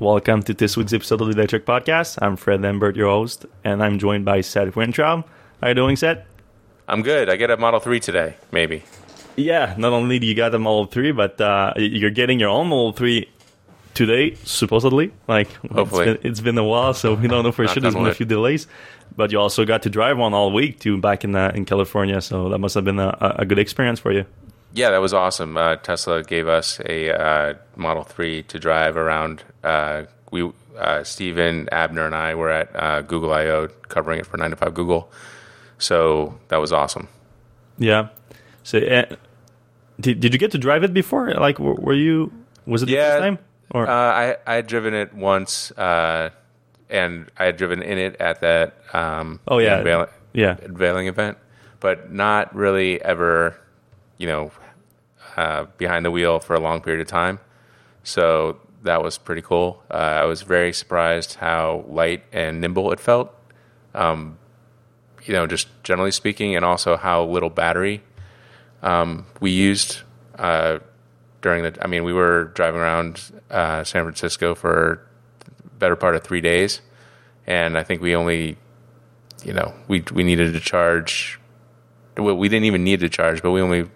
Welcome to this week's episode of the Electrek Podcast. I'm Fred Lambert, your host, and I'm joined by Seth Weintraub. How you doing, Seth? I'm good. I get a Model 3 today, maybe. Yeah, not only do you got a Model 3, but uh, you're getting your own Model 3 today, supposedly. Like, Hopefully. It's been, it's been a while, so we don't know for sure. There's been a few delays. But you also got to drive one all week, too, back in, uh, in California, so that must have been a, a good experience for you. Yeah, that was awesome. Uh, Tesla gave us a uh, Model 3 to drive around. Uh, we, uh, Steven, Abner, and I were at uh, Google I/O covering it for 9 to 5 Google. So that was awesome. Yeah. So, uh, did, did you get to drive it before? Like, were, were you, was it the Yeah. first time? Or, Uh, I, I had driven it once, uh, and I had driven in it at that um, Oh, yeah. unveil- yeah. unveiling event, but not really ever, you know, uh, behind the wheel for a long period of time. So that was pretty cool. Uh, I was very surprised how light and nimble it felt. Um, you know, just generally speaking, and also how little battery um, we used uh, during the. I mean, we were driving around uh, San Francisco for better part of three days, and I think we only you know, we we needed to charge. Well, we didn't even need to charge, but we only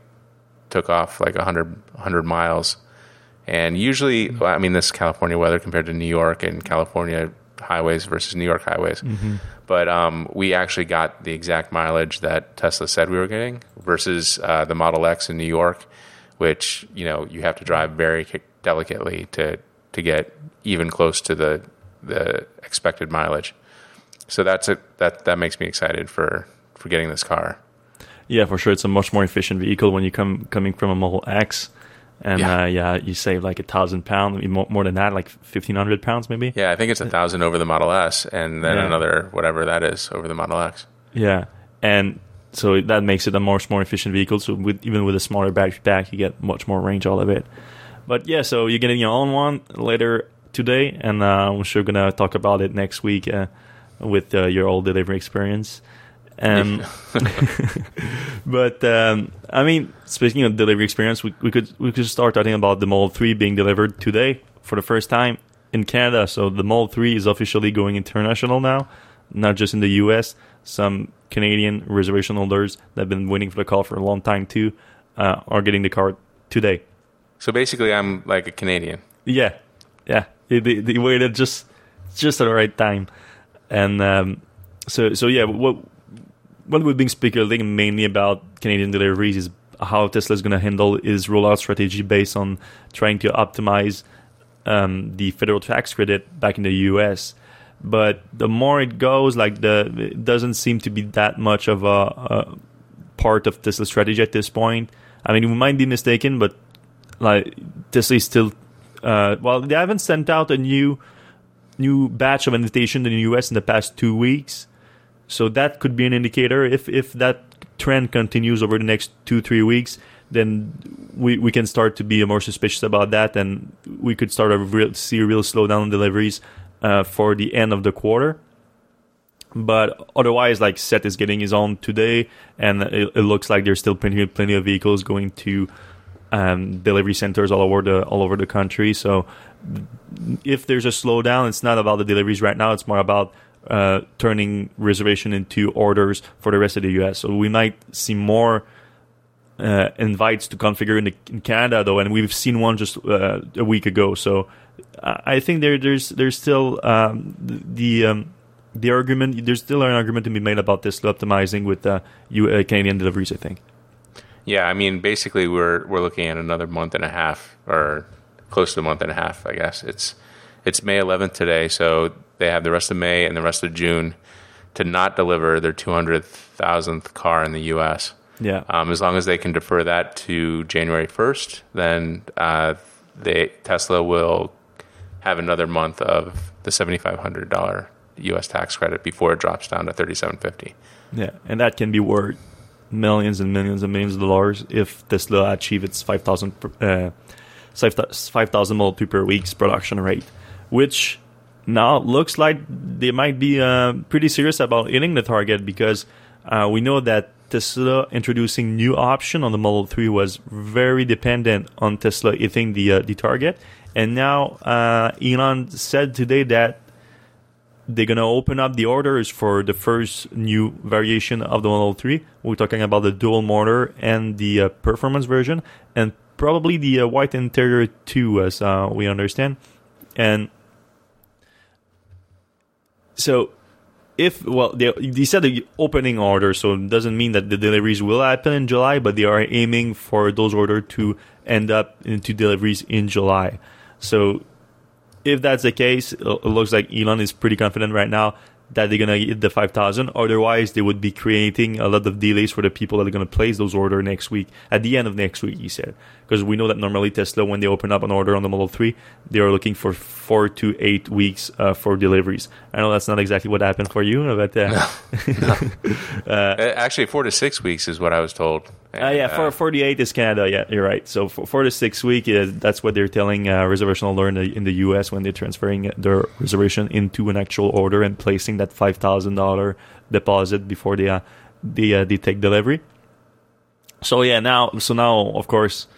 took off like 100, 100 miles. And usually, well, I mean, this is California weather compared to New York and California highways versus New York highways. But um, we actually got the exact mileage that Tesla said we were getting versus uh, the Model X in New York, which you know you have to drive very delicately to to get even close to the the expected mileage. So that's a that that makes me excited for for getting this car. Yeah, for sure. It's a much more efficient vehicle when you come coming from a Model X, and Yeah. uh, yeah, you save like a thousand pounds, more, than that, like fifteen hundred pounds maybe. Yeah, I think it's a thousand over the Model S, and then Yeah. another whatever that is over the Model X. Yeah, and so that makes it a much more efficient vehicle. So with even with a smaller battery pack, you get much more range out of it. But yeah, so you're getting your own one later today, and uh, I'm sure gonna talk about it next week uh, with uh, your old delivery experience. Um, but um, I mean, speaking of delivery experience, we, we could we could start talking about the Model Three being delivered today for the first time in Canada. So the Model Three is officially going international now, not just in the U.S. Some Canadian reservation holders that have been waiting for the call for a long time too uh, are getting the car today. So basically, I'm like a Canadian. Yeah, yeah. They, they, they waited just just at the right time, and um, so so yeah. What what we've been speculating mainly about Canadian deliveries is how Tesla is going to handle its rollout strategy based on trying to optimize um, the federal tax credit back in the U.S. But the more it goes, like the it doesn't seem to be that much of a, a part of Tesla's strategy at this point. I mean, we might be mistaken, but like Tesla is still uh, well, they haven't sent out a new new batch of invitation in the US in the past two weeks, so that could be an indicator. If if that trend continues over the next two three weeks, then we, we can start to be more suspicious about that, and we could start to real, see a real slowdown in deliveries uh, for the end of the quarter. But otherwise, like Seth is getting his own today, and it, it looks like there's still plenty plenty of vehicles going to um, delivery centers all over the all over the country. So if there's a slowdown, it's not about the deliveries right now. It's more about uh, turning reservation into orders for the rest of the U.S. So we might see more uh, invites to configure in, the, in Canada though, and we've seen one just uh, a week ago. So I think there there's there's still um, the um, the argument there's still an argument to be made about this optimizing with uh, uh, Canadian deliveries. I think. Yeah, I mean, basically, we're we're looking at another month and a half, or close to a month and a half, I guess. It's it's May 11th today, so they have the rest of May and the rest of June to not deliver their 200,000th car in the U.S. Yeah. Um, as long as they can defer that to January 1st, then uh, they Tesla will have another month of the $7,500 U.S. tax credit before it drops down to 3750. Yeah, and that can be worth millions and millions and millions of dollars if Tesla achieves its 5,000 uh, 5,000 Model 3 per week's production rate, which now looks like they might be uh, pretty serious about hitting the target because uh, we know that Tesla introducing new option on the Model 3 was very dependent on Tesla hitting the uh, the target, And now uh, Elon said today that they're gonna open up the orders for the first new variation of the Model 3. We're talking about the dual motor and the uh, performance version, and probably the uh, white interior too, as we understand. And so, if well, they, they said the opening order, so it doesn't mean that the deliveries will happen in July, but they are aiming for those orders to end up into deliveries in July. So if that's the case, it looks like Elon is pretty confident right now that they're gonna hit the 5,000. Otherwise, they would be creating a lot of delays for the people that are gonna place those order next week at the end of next week. He said because we know that normally Tesla, when they open up an order on the Model 3, they are looking for four to eight weeks uh, for deliveries. I know that's not exactly what happened for you, but uh, no, no. uh, actually, four to six weeks is what I was told. Uh, yeah, for 48 is Canada. Yeah, you're right. So for four to six week, is, that's what they're telling uh, reservation holder in the, in the U.S. when they're transferring their reservation into an actual order and placing that five thousand dollar deposit before they uh, they uh, they take delivery. So yeah, now so now of course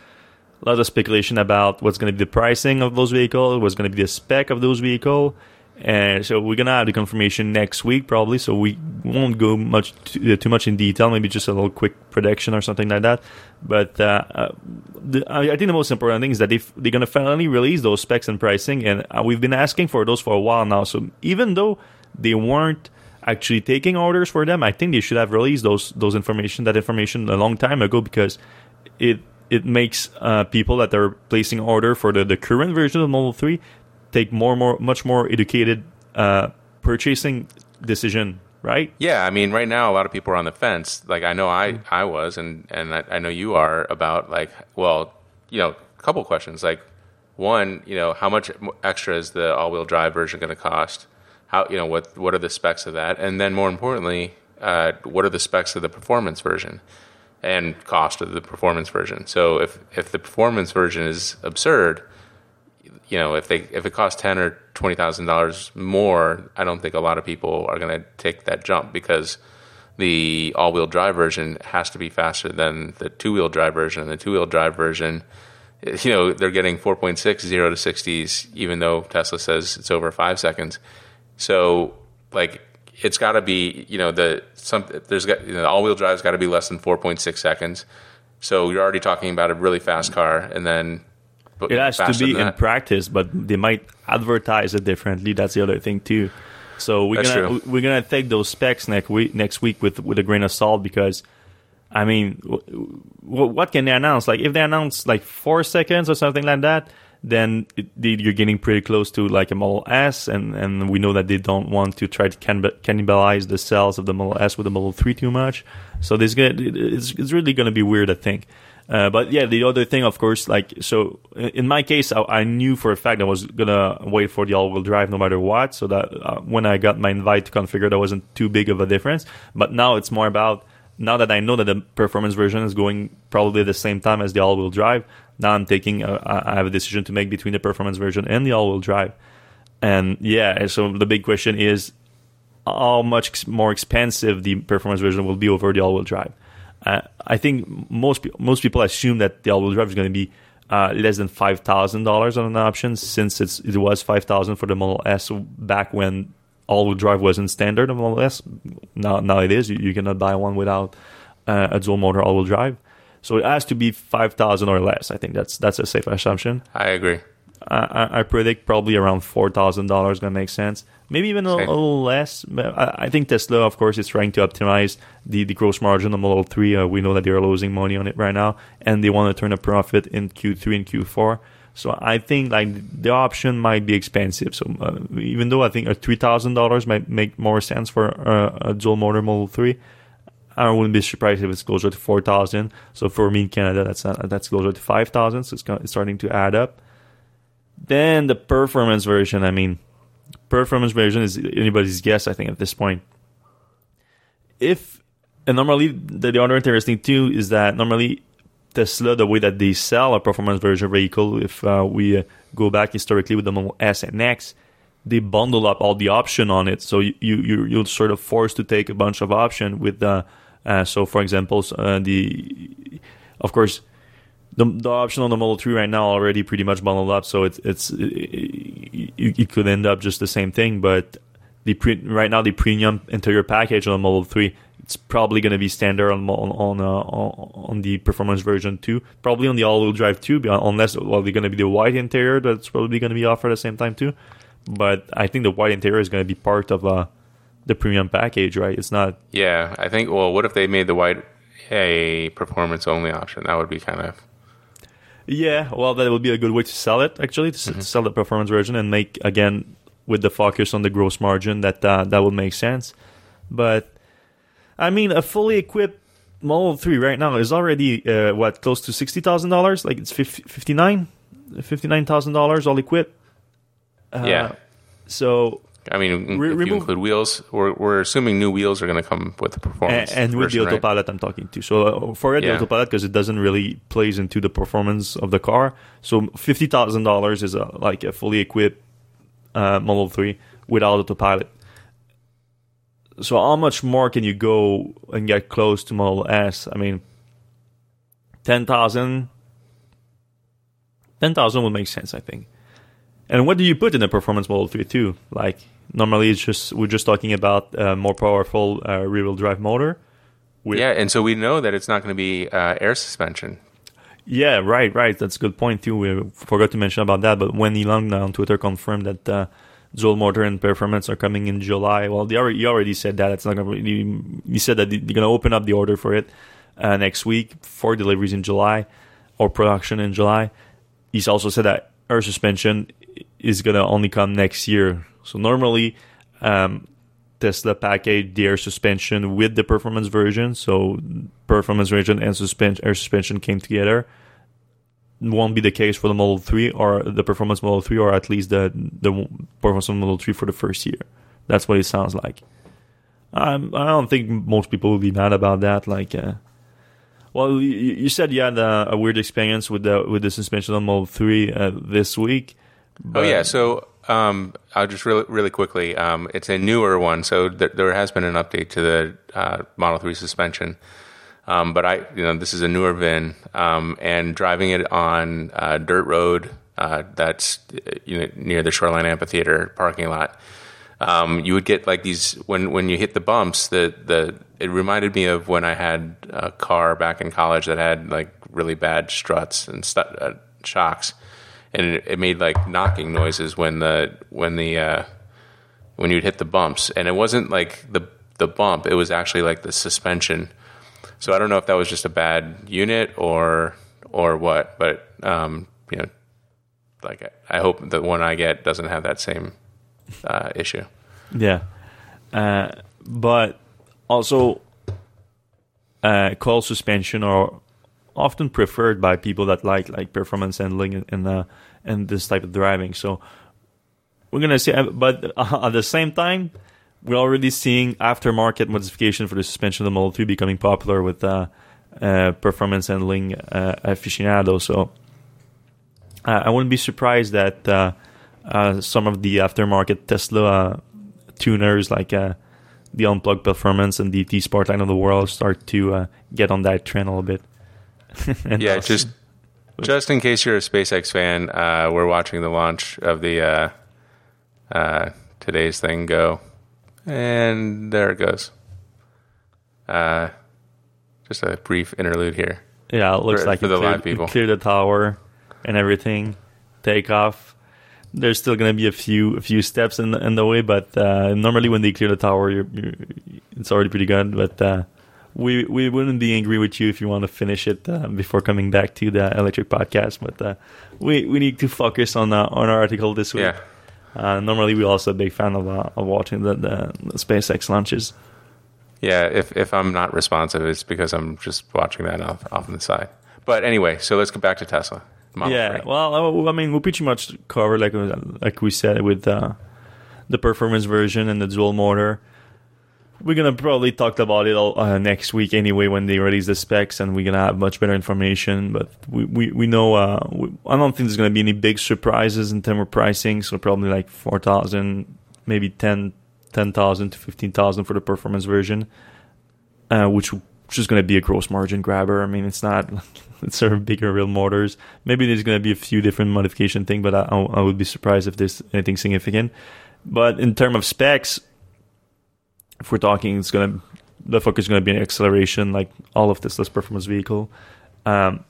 lot of speculation about what's going to be the pricing of those vehicles, what's going to be the spec of those vehicles. And so we're gonna have the confirmation next week probably. So we won't go much too, uh, too much in detail. Maybe just a little quick prediction or something like that. But uh, uh, the, I think the most important thing is that if they're gonna finally release those specs and pricing, and uh, we've been asking for those for a while now. So even though they weren't actually taking orders for them, I think they should have released those those information that information a long time ago because it it makes uh, people that are placing order for the, the current version of Model 3 take more more much more educated uh, purchasing decision right? Yeah i mean right now a lot of people are on the fence. Like i know i i was and and I, I know you are about like well you know a couple questions. Like one you know how much extra is the all-wheel drive version going to cost? How you know what what are the specs of that? And then more importantly uh, what are the specs of the performance version and cost of the performance version. So if if the performance version is absurd, you know, if they if it costs ten or twenty thousand dollars more, I don't think a lot of people are going to take that jump because the all-wheel drive version has to be faster than the two-wheel drive version. And the two-wheel drive version, you know, they're getting 4.6 zero to 60s, even though Tesla says it's over five seconds. So, like, it's got to be you know the some there's got you know, the all wheel drive's got to be less than 4.6 seconds. So you're already talking about a really fast car, and then it has to be in practice, but they might advertise it differently. That's the other thing too. So we're That's gonna true. we're gonna take those specs next week next week with with a grain of salt because. I mean, what can they announce? Like, if they announce like four seconds or something like that, then it, you're getting pretty close to like a Model S, and, and we know that they don't want to try to cannibalize the sales of the Model S with the Model 3 too much. So this it's, it's really going to be weird, I think. Uh, but yeah, the other thing, of course, like so, in my case, I, I knew for a fact I was gonna wait for the all-wheel drive no matter what. So that uh, when I got my invite to configure, there wasn't too big of a difference. But now it's more about now that I know that the performance version is going probably the same time as the all-wheel drive, now I'm taking a, I have a decision to make between the performance version and the all-wheel drive. And yeah, so the big question is how much more expensive the performance version will be over the all-wheel drive. Uh, I think most most people assume that the all-wheel drive is going to be uh, less than five thousand dollars on an option, since it's it was five thousand for the Model S back when all-wheel drive wasn't standard on Model S. Now now it is. You, you cannot buy one without uh, a dual motor all-wheel drive. So it has to be five thousand or less. I think that's that's a safe assumption. I agree. I, I predict probably around four thousand dollars gonna make sense. Maybe even a, a little less. But I, I, think Tesla, of course, is trying to optimize the, the gross margin on Model Three. Uh, we know that they are losing money on it right now, and they want to turn a profit in Q3 and Q4. So I think like the option might be expensive. So uh, even though I think a three thousand dollars might make more sense for uh, a dual motor Model Three, I wouldn't be surprised if it's closer to 4,000. So for me in Canada, that's not, that's closer to 5,000. So it's, it's starting to add up. Then the performance version, I mean, performance version is anybody's guess, I think, at this point. If, and normally the, the other interesting too is that normally Tesla, the way that they sell a performance version vehicle, if uh, we uh, go back historically with the Model S and X, they bundle up all the option on it. So you, you, you're sort of forced to take a bunch of option with the, uh, so, for example, uh, the of course the the option on the Model Three right now already pretty much bundled up, so it's it's it, it, it could end up just the same thing. But the pre, right now the premium interior package on the Model Three it's probably going to be standard on on on, uh, on the performance version too. Probably on the all-wheel drive too, unless well, they're going to be the white interior that's probably going to be offered at the same time too. But I think the white interior is going to be part of uh, the premium package, right? It's not. Yeah, I think. Well, what if they made the white a performance only option? That would be kind of. Yeah, well, that would be a good way to sell it. Actually, to mm-hmm. sell the performance version and make again with the focus on the gross margin that uh, that would make sense. But I mean, a fully equipped Model 3 right now is already, uh, what, close to $60,000? Like it's 59 $59,000 all equipped? Uh, yeah. So. I mean, re- if remove, you include wheels, we're, we're assuming new wheels are going to come with the performance. And, and with the autopilot right? I'm talking to. So uh, forget yeah. the autopilot because it doesn't really plays into the performance of the car. So $50,000 is a, like a fully equipped uh, Model 3 without autopilot so how much more can you go and get close to Model S? I mean, 10,000 10,000 would make sense, I think. And what do you put in a performance Model 3 too? Like normally it's just we're just talking about a more powerful uh, rear-wheel drive motor. yeah, and so we know that it's not going to be uh, air suspension. Yeah, right, right. That's a good point too. We forgot to mention about that, but when Elon on Twitter confirmed that dual motor and performance are coming in July. Well, they already, you already said that. It's not going to. You said that they're going to open up the order for it uh, next week for deliveries in July or production in July. He's also said that air suspension is going to only come next year. So normally, um, Tesla package the air suspension with the performance version. So performance version and suspension air suspension came together won't be the case for the Model 3 or the Performance Model 3 or at least the the Performance Model 3 for the first year. That's what it sounds like. Um, I don't think most people will be mad about that. Like, uh, well, you, you, said you had a, a, weird experience with the with the suspension on Model 3 uh, this week. oh yeah, so um, I'll just really really quickly. Um, it's a newer one, so th- there has been an update to the uh, Model 3 suspension. Um, but I, you know, this is a newer VIN, um, and driving it on a dirt road uh, that's you know near the Shoreline Amphitheater parking lot, um, you would get like these when when you hit the bumps. The the it reminded me of when I had a car back in college that had like really bad struts and stu- uh, shocks, and it, it, made like knocking noises when the when the uh, when you'd hit the bumps, and it wasn't like the the bump; it was actually like the suspension so I don't know if that was just a bad unit or or what, but um, you know, like I hope the one I get doesn't have that same uh, issue. Yeah, uh, but also uh, coil suspension are often preferred by people that like like performance handling and uh, and this type of driving. So we're gonna see, but at the same time, we're already seeing aftermarket modification for the suspension of the Model 3 becoming popular with uh, uh, performance handling uh, aficionados. So uh, I wouldn't be surprised that uh, uh, some of the aftermarket Tesla tuners, like the Unplugged Performance and the T Sportline of the world, start to get on that trend a little bit. yeah, just just in case you're a SpaceX fan, we're watching the launch of the today's thing go and there it goes. Uh, just a brief interlude here. Yeah, it looks for, like for the cleared, live people. Clear the tower and everything. Take off. There's still going to be a few a few steps in the, in the way, but uh, normally when they clear the tower, you're, you're, it's already pretty good. But uh, we we wouldn't be angry with you if you want to finish it uh, before coming back to the Electrek podcast. But uh, we we need to focus on uh, on our article this week. Yeah. Uh, normally, we're also a big fan of, uh, of watching the, the, the, SpaceX launches. Yeah, if if I'm not responsive, it's because I'm just watching that off, off on the side. But anyway, so let's get back to Tesla. Model yeah, 3. well, I mean, we pretty much covered like like we said with uh, the performance version and the dual motor we're gonna probably talk about it all, uh, next week anyway when they release the specs and we're gonna have much better information but we, we, we know uh, we, i don't think there's gonna be any big surprises in terms of pricing so probably like 4000 maybe 10 10000 to 15000 for the performance version uh, which is going to be a gross margin grabber. I mean, it's not. It's sort of bigger real motors. Maybe there's going to be a few different modification thing, but I, I would be surprised if there's anything significant. But in terms of specs, if we're talking, it's going to the focus is going to be an acceleration, like all of Tesla's performance vehicle. Um,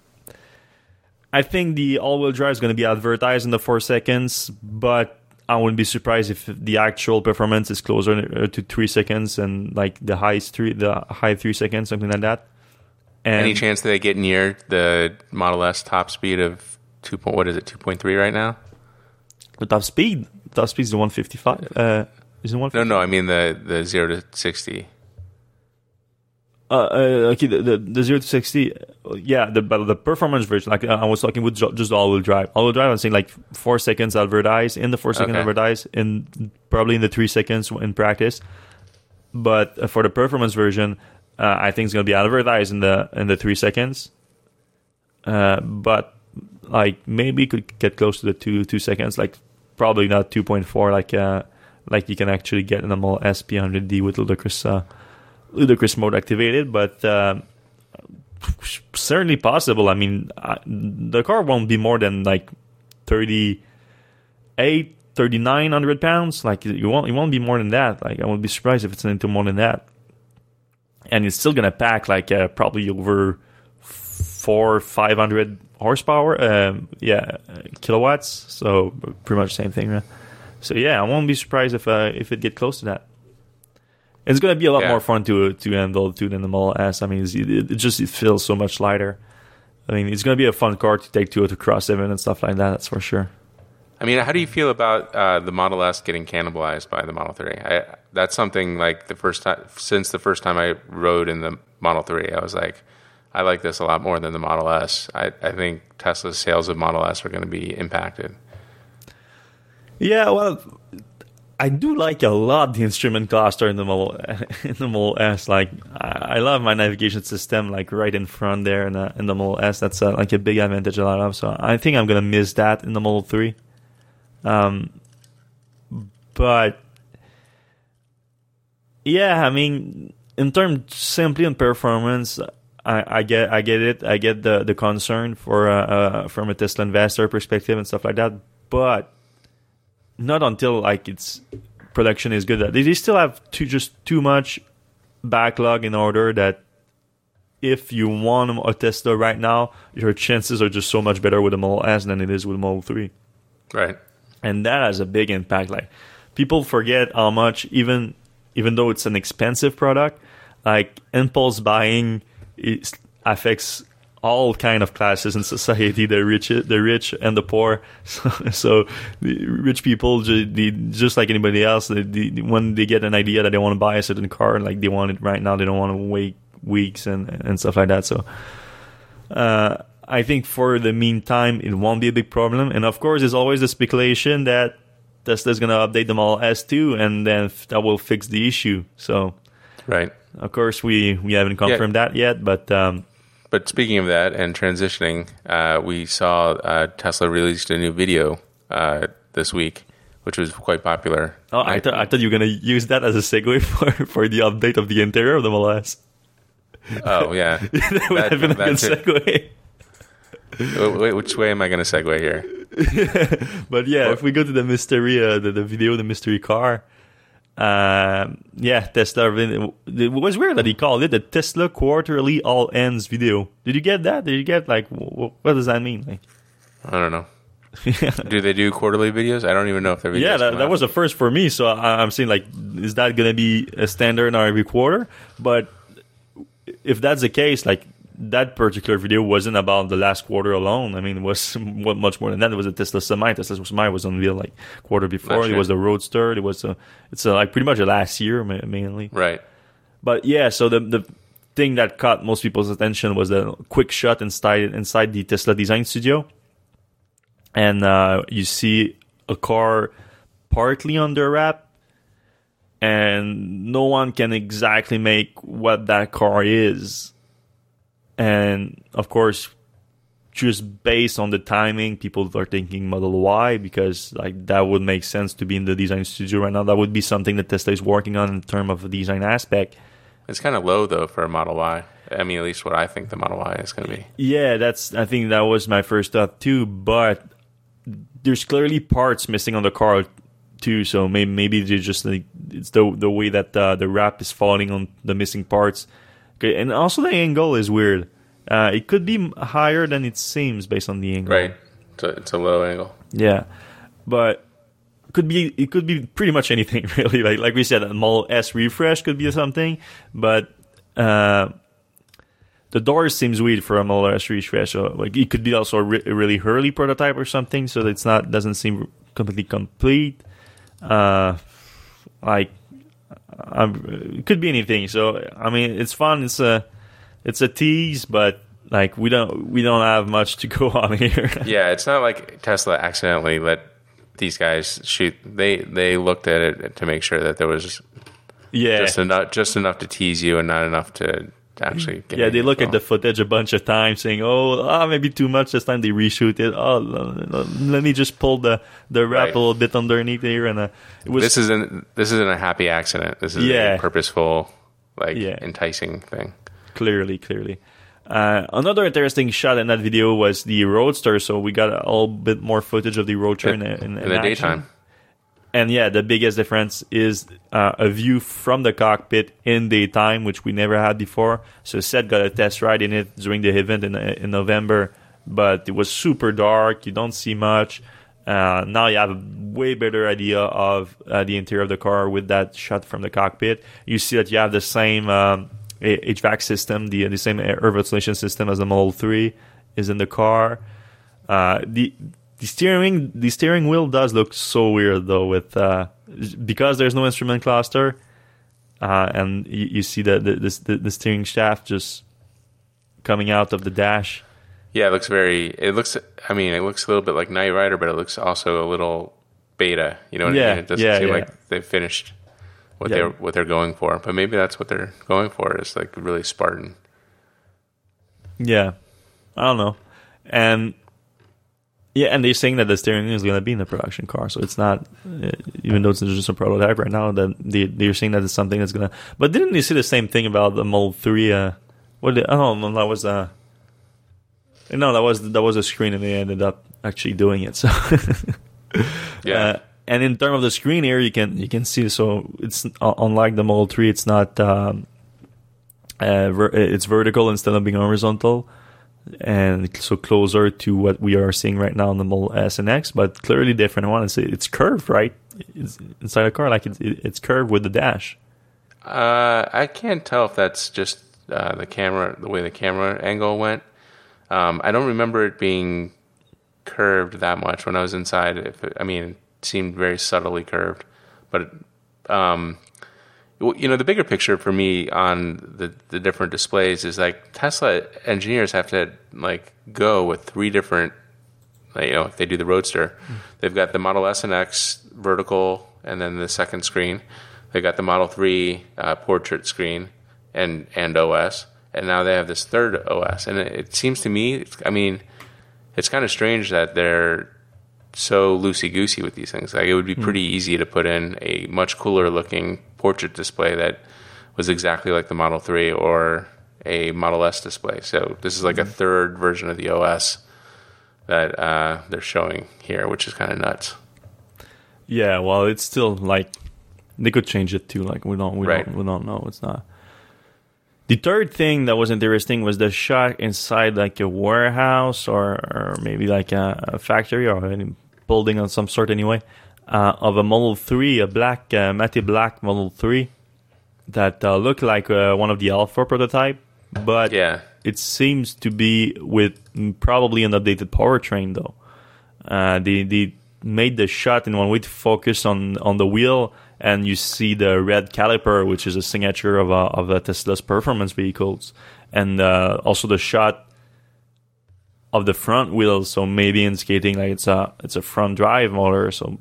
I think the all-wheel drive is going to be advertised in the four seconds, but I wouldn't be surprised if the actual performance is closer to three seconds and like the highest three, the high three seconds, something like that. And Any chance that they get near the Model S top speed of two point? What is it? Two point three right now. The top speed, the top speed is the one fifty five. Uh, is it one? No, no. I mean the the zero to sixty. Uh, uh, okay, the, the, the zero to sixty, yeah, the the performance version. Like I was talking with just all wheel drive. All wheel drive, I'm saying like four seconds advertise in the four second okay. advertise, in probably in the three seconds in practice. But for the performance version, uh, I think it's going to be advertised in the in the three seconds. Uh, but like maybe could get close to the two two seconds. Like probably not two point four. Like uh, like you can actually get the Model S P100D with ludicrous uh, ludicrous mode activated, but. Uh, certainly possible. I mean, the car won't be more than like 38, 3900 pounds. Like, you won't, it won't be more than that. Like, I won't be surprised if it's into more than that and it's still gonna pack like uh, probably over four five hundred horsepower. Um, yeah, kilowatts. So pretty much same thing. Right? So yeah, I won't be surprised if uh, if it get close to that. It's gonna be a lot yeah. more fun to to handle too than the Model S. I mean, it, it, just it feels so much lighter. I mean, it's gonna be a fun car to take to to cross even and stuff like that. That's for sure. I mean, how do you feel about uh, the Model S getting cannibalized by the Model 3? I, that's something like the first time since the first time I rode in the Model 3, I was like, I like this a lot more than the Model S. I, I think Tesla's sales of Model S are going to be impacted. Yeah, well, I do like a lot the instrument cluster in the Model in the Model S. Like, I, love my navigation system, like right in front there in the in the Model S. That's uh, like a big advantage that I love. So I think I'm gonna miss that in the Model Three. Um, but yeah, I mean, in terms simply on performance, I, I, get I get it. I get the the concern for uh, uh, from a Tesla investor perspective and stuff like that. But not until like its production is good. They, they still have too just too much backlog in order that if you want a Tesla right now, your chances are just so much better with a Model S than it is with a Model Three. Right and that has a big impact. Like people forget how much even even though it's an expensive product, like impulse buying affects all kind of classes in society the rich the rich and the poor so, so the rich people just like anybody else they, when they get an idea that they want to buy a certain car like they want it right now they don't want to wait weeks and and stuff like that so uh, I think for the meantime, it won't be a big problem. And of course, there's always the speculation that Tesla's going to update the Model S2 and then that will fix the issue. So, right. Of course, we, we haven't confirmed yeah. that yet, but. Um, but speaking of that and transitioning, uh, we saw uh, Tesla released a new video uh, this week, which was quite popular. Oh, I, th- I thought you were going to use that as a segue for, for the update of the interior of the Model S. Oh yeah, that would that, have been a good segue wait, which way am I going to segue here? but yeah, if we go to the mystery, uh, the, the video, the mystery car, uh, yeah, Tesla. It was weird that he called it the Tesla quarterly all hands video. Did you get that? Did you get like what does that mean? Like, I don't know. do they do quarterly videos? I don't even know if they're. Yeah, that, that was a first for me. So I, am saying like, is that going to be a standard on every quarter? But if that's the case, like that particular video wasn't about the last quarter alone. I mean, it was much more than that. It was a Tesla Semi. Tesla Semi was unveiled like quarter before. It was the Roadster. It was a, it's a, like pretty much a last year mainly. Right. But yeah, so the the thing that caught most people's attention was the quick shot inside inside the Tesla Design Studio, and uh, you see a car partly under wrap, and no one can exactly make what that car is and of course, just based on the timing, people are thinking Model Y because like that would make sense to be in the design studio right now. That would be something that Tesla is working on in terms of the design aspect. It's kind of low though for a Model Y. I mean, at least what I think the Model Y is going to be. Yeah, that's. I think that was my first thought too. But there's clearly parts missing on the car too. So maybe maybe they just like it's the the way that uh, the wrap is falling on the missing parts. Okay, and also the angle is weird. Uh, it could be higher than it seems based on the angle. Right. It's a, it's a low angle. Yeah, but could be it could be pretty much anything really. Like like we said, a Model S refresh could be something, but uh, the door seems weird for a Model S refresh. So like it could be also a, re- a really early prototype or something. So it's not doesn't seem completely complete. Uh, like um, it could be anything. So I mean, it's fun. It's a it's a tease, but like we don't we don't have much to go on here. Yeah, it's not like Tesla accidentally let these guys shoot. They they looked at it to make sure that there was yeah, just enough just enough to tease you and not enough to actually. Yeah. They look at the footage a bunch of times, saying, "Oh, ah, maybe too much this time." They reshoot it. Oh, let me just pull the the wrap Right. a little bit underneath here, and uh, it was This isn't this isn't a happy accident. This is Yeah. a purposeful, like Yeah. enticing thing. clearly, clearly. Uh, another interesting shot in that video was the Roadster. So we got a little bit more footage of the Roadster in, in, in, in the action. daytime. And yeah, the biggest difference is uh, a view from the cockpit in daytime, which we never had before. So Seth got a test ride in it during the event in, in November, but it was super dark. You don't see much. Uh, now you have a way better idea of uh, the interior of the car with that shot from the cockpit. You see that you have the same um, HVAC system, the the same air ventilation system as the Model 3 is in the car. Uh, the the steering the steering wheel does look so weird though with uh, because there's no instrument cluster uh, and you, you see the the, the the steering shaft just coming out of the dash. Yeah, it looks very. It looks. I mean, it looks a little bit like Knight Rider, but it looks also a little beta. You know what I Yeah, mean? It doesn't yeah, seem yeah. like they finished what Yeah. they're what they're going for. But maybe that's what they're going for is like really Spartan. Yeah, I don't know, and yeah, and they're saying that the steering wheel is going to be in the production car, so it's not uh, even though it's just a prototype right now. That they they're saying that it's something that's gonna. But didn't you see the same thing about the Model Three? Uh, what? Did, oh no, that was uh. No, that was that was a screen, and they ended up actually doing it. So, Yeah. Uh, and in terms of the screen here, you can you can see so it's uh, unlike the Model Three, it's not um, uh, ver- it's vertical instead of being horizontal, and so closer to what we are seeing right now in the Model S and X, but clearly different one. It's it's curved, right? It's inside the car, like it's it's curved with the dash. Uh, I can't tell if that's just uh, the camera, the way the camera angle went. Um, I don't remember it being curved that much when I was inside. It, I mean, it seemed very subtly curved, but um, you know, the bigger picture for me on the the different displays is like Tesla engineers have to like go with three different. You know, if they do the Roadster, they've got the Model S and X vertical, and then the second screen. They got the Model Three uh, portrait screen and and OS, and now they have this third OS. And it, it seems to me, I mean, it's kind of strange that they're so loosey goosey with these things. Like it would be pretty easy to put in a much cooler looking portrait display that was exactly like the Model 3 or a Model S display. So this is like a third version of the OS that uh, they're showing here, which is kind of nuts. Yeah, well, it's still like they could change it too. Like we don't, we Right. don't, we don't know. It's not. The third thing that was interesting was the shot inside like a warehouse or, or maybe like a, a factory or a building of some sort anyway of a Model 3, a black, uh, matte black Model 3 that uh, looked like uh, one of the Alpha prototype, but Yeah. it seems to be with mm, probably an updated powertrain though. Uh, they they made the shot in one way to focus on on the wheel, and you see the red caliper, which is a signature of a, of a Tesla's performance vehicles, and uh, also the shot of the front wheels. So maybe indicating like it's a it's a front drive motor. So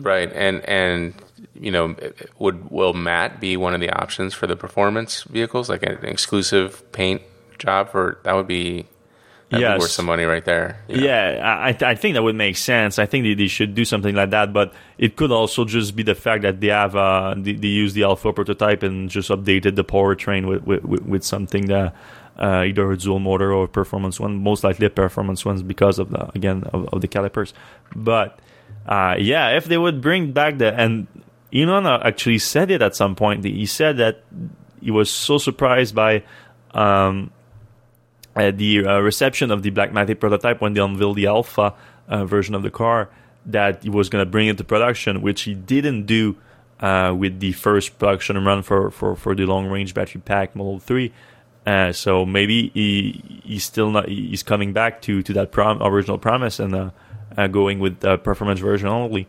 Right, and and you know, would will matte be one of the options for the performance vehicles, like an exclusive paint job for that would be Yes. worth some money right there. you know? Yeah, I, I think that would make sense. I think they, they should do something like that, but it could also just be the fact that they have uh, they, they use the alpha prototype and just updated the powertrain with with, with, with something that uh, either a dual motor or a performance one, most likely a performance one because of the again of, of the calipers. But uh, yeah, if they would bring back the and Elon actually said it at some point. He said that he was so surprised by. Um, uh, the uh, reception of the Black Matic prototype when they unveiled the alpha uh, version of the car that he was going to bring it to production, which he didn't do uh, with the first production run for, for, for the long range battery pack Model 3. Uh, so maybe he he's still not he's coming back to, to that prom, original promise and uh, uh, going with the performance version only.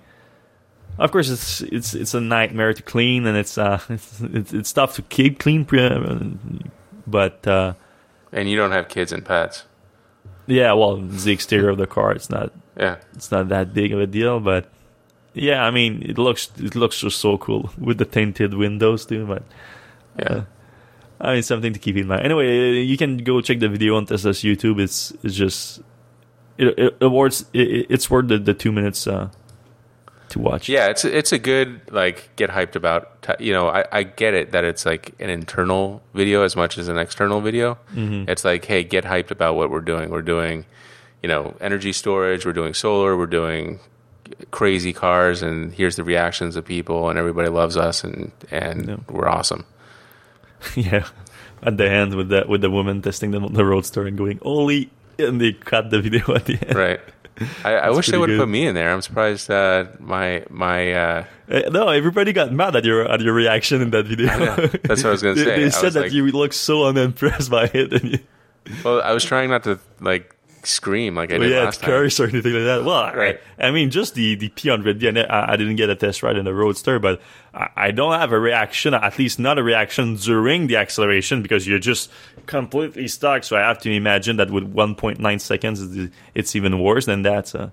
Of course, it's it's it's a nightmare to clean and it's uh it's it's, it's tough to keep clean, but uh, And you don't have kids and pets. yeah, well, the exterior of the car. It's not Yeah. it's not that big of a deal, but yeah, I mean, it looks it looks just so cool with the tinted windows too. But Yeah. Uh, I mean, something to keep in mind. Anyway, uh, you can go check the video on Tesla's YouTube. It's it's just it, it, worth it, it's worth the, the two minutes uh, to watch. Yeah, it's it's a good like get hyped about. T- you know, I, I get it that it's like an internal video as much as an external video. Mm-hmm. It's like, hey, get hyped about what we're doing. We're doing, you know, energy storage. We're doing solar. We're doing crazy cars, and here's the reactions of people, and everybody loves us, and and Yeah. we're awesome. yeah. At the end with the with the woman testing the the roadster and going only, and they cut the video at the end. Right. I, I wish they would good. put me in there. I'm surprised uh, my my uh, Uh, no, everybody got mad at your at your reaction in that video. That's what I was gonna they, say. They I said that like- you looked so unimpressed by it, you, well, I was trying not to like scream like I did yeah, last time. curse or anything like that. Well, Right. I, I mean, just the the P100. Yeah, I, I didn't get a test ride in the Roadster, but I, I don't have a reaction. At least not a reaction during the acceleration because you're just completely stuck. So I have to imagine that with 1.9 seconds, it's- it's even worse than that. So.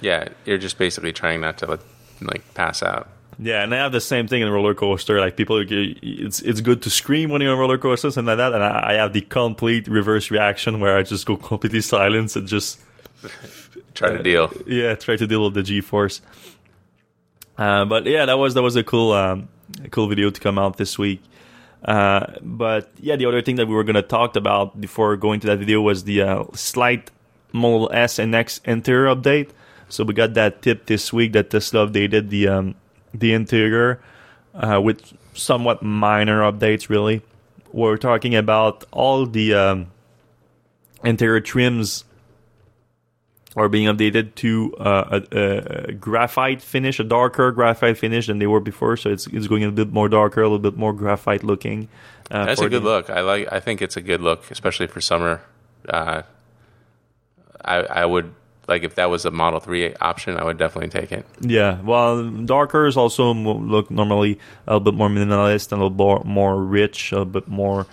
Yeah, you're just basically trying not to like pass out. Yeah, and I have the same thing in roller coaster. Like people, it's it's good to scream when you're on roller coasters and like that. And I, I have the complete reverse reaction where I just go completely silent and just Try to deal. yeah try to deal with the G force. Uh, but yeah, that was that was a cool um, a cool video to come out this week. Uh, but yeah, the other thing that we were gonna talk about before going to that video was the uh, slight Model S and X interior update. So we got that tip this week that Tesla updated the um, the interior uh, with somewhat minor updates. Really, we're talking about all the um, interior trims are being updated to uh, a, a graphite finish, a darker graphite finish than they were before. So it's it's going a bit more darker, a little bit more graphite looking. Uh, That's a good the- look. I like. I think it's a good look, especially for summer. Uh, I I would like if that was a Model Three option. I would definitely take it. Yeah, well, darker is also look normally a little bit more minimalist and a little more, more rich, a bit more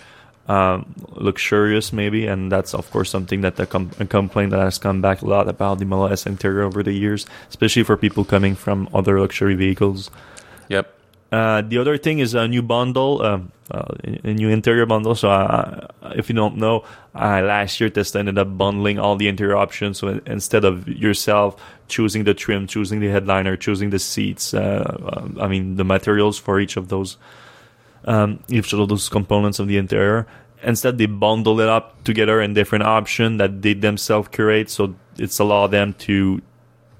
um, luxurious, maybe. And that's of course something that the com- a complaint that has come back a lot about the Model S interior over the years, especially for people coming from other luxury vehicles. Yep. Uh, the other thing is a new bundle, um, uh, a new interior bundle. So, uh, if you don't know, uh, last year Tesla ended up bundling all the interior options. So instead of yourself choosing the trim, choosing the headliner, choosing the seats, uh, I mean the materials for each of those, um, each of those components of the interior. Instead, they bundle it up together in different options that they themselves curate. So it's allow them to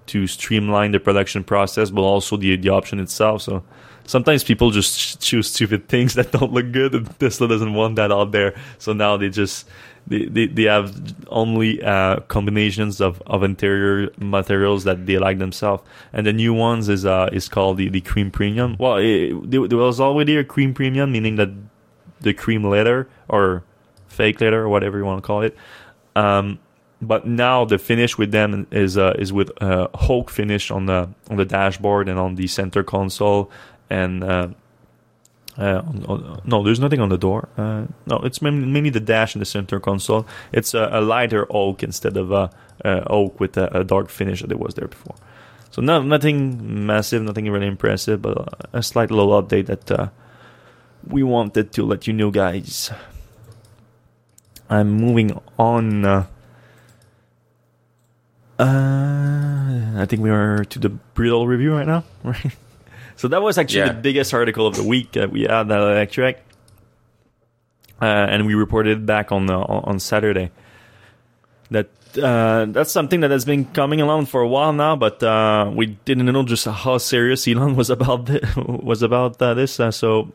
to streamline the production process, but also the the option itself. So sometimes people just ch- choose stupid things that don't look good, and Tesla doesn't want that out there. So now they just they they, they have only uh, combinations of, of interior materials that they like themselves. And the new ones is uh is called the, the cream premium. Well, it, there, there was already a cream premium, meaning that the cream leather or fake leather or whatever you want to call it. Um, but now the finish with them is uh, is with uh, Hulk finish on the on the dashboard and on the center console and uh, uh, on, on, no, there's nothing on the door. Uh, no, it's mainly, the dash in the center console. It's a, a lighter oak instead of a, a oak with a, a dark finish that it was there before. So no, nothing massive, nothing really impressive, but uh, a slight little update that uh, we wanted to let you know, guys. I'm moving on. Uh, Uh, I think we are to the brutal review right now, right? So that was actually Yeah. the biggest article of the week that we had at Electrek, uh, and we reported back on uh, on Saturday. That uh, that's something that has been coming along for a while now, but uh, we didn't know just how serious Elon was about was about uh, this. Uh, so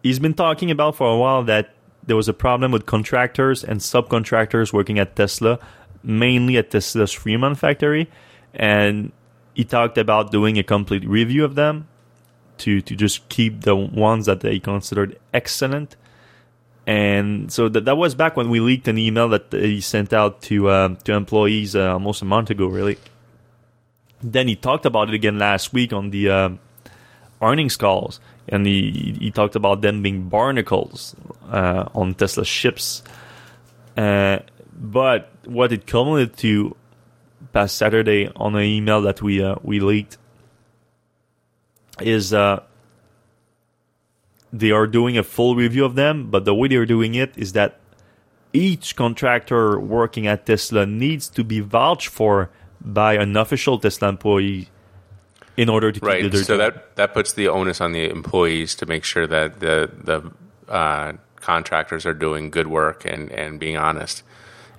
he's been talking about for a while that there was a problem with contractors and subcontractors working at Tesla, mainly at Tesla's Fremont factory, and he talked about doing a complete review of them to to just keep the ones that they considered excellent. And so that that was back when we leaked an email that he sent out to um, to employees uh, almost a month ago, really. Then he talked about it again last week on the um, earnings calls, and he he talked about them being barnacles uh, on Tesla ships. Uh, but what it culminated to past Saturday on an email that we uh, we leaked is uh, they are doing a full review of them, but the way they are doing it is that each contractor working at Tesla needs to be vouched for by an official Tesla employee in order to keep Right. their So that that puts the onus on the employees to make sure that the the uh, contractors are doing good work and and being honest.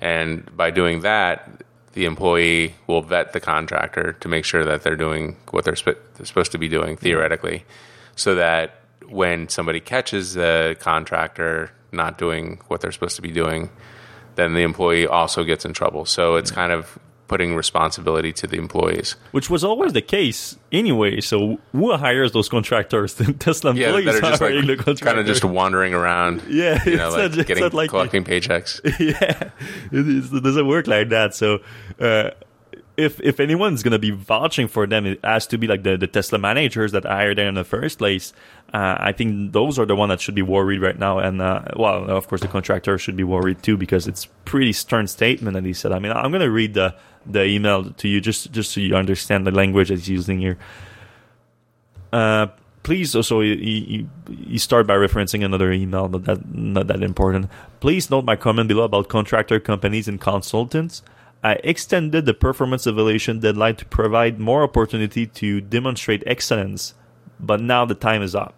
And by doing that, the employee will vet the contractor to make sure that they're doing what they're, sp- supposed to be doing theoretically, so that when somebody catches the contractor not doing what they're supposed to be doing, then the employee also gets in trouble. So it's kind of putting responsibility to the employees. which was always the case anyway. So who hires those contractors? The Tesla Yeah, employees that are just hiring the contractors. kind of just wandering around. Yeah, you know, it's like not- getting like- collecting paychecks. yeah, it, is, it doesn't work like that. So, uh, if if anyone's gonna be vouching for them, it has to be like the, the Tesla managers that hired them in the first place. Uh, I think those are the one that should be worried right now. And uh, well, of course, the contractor should be worried too because it's pretty stern statement that he said. I mean, I'm gonna read the the email to you just just so you understand the language that he's using here. Uh, please also you, you start by referencing another email not that not that important. Please note my comment below about contractor companies and consultants. I extended the performance evaluation deadline to provide more opportunity to demonstrate excellence but now the time is up.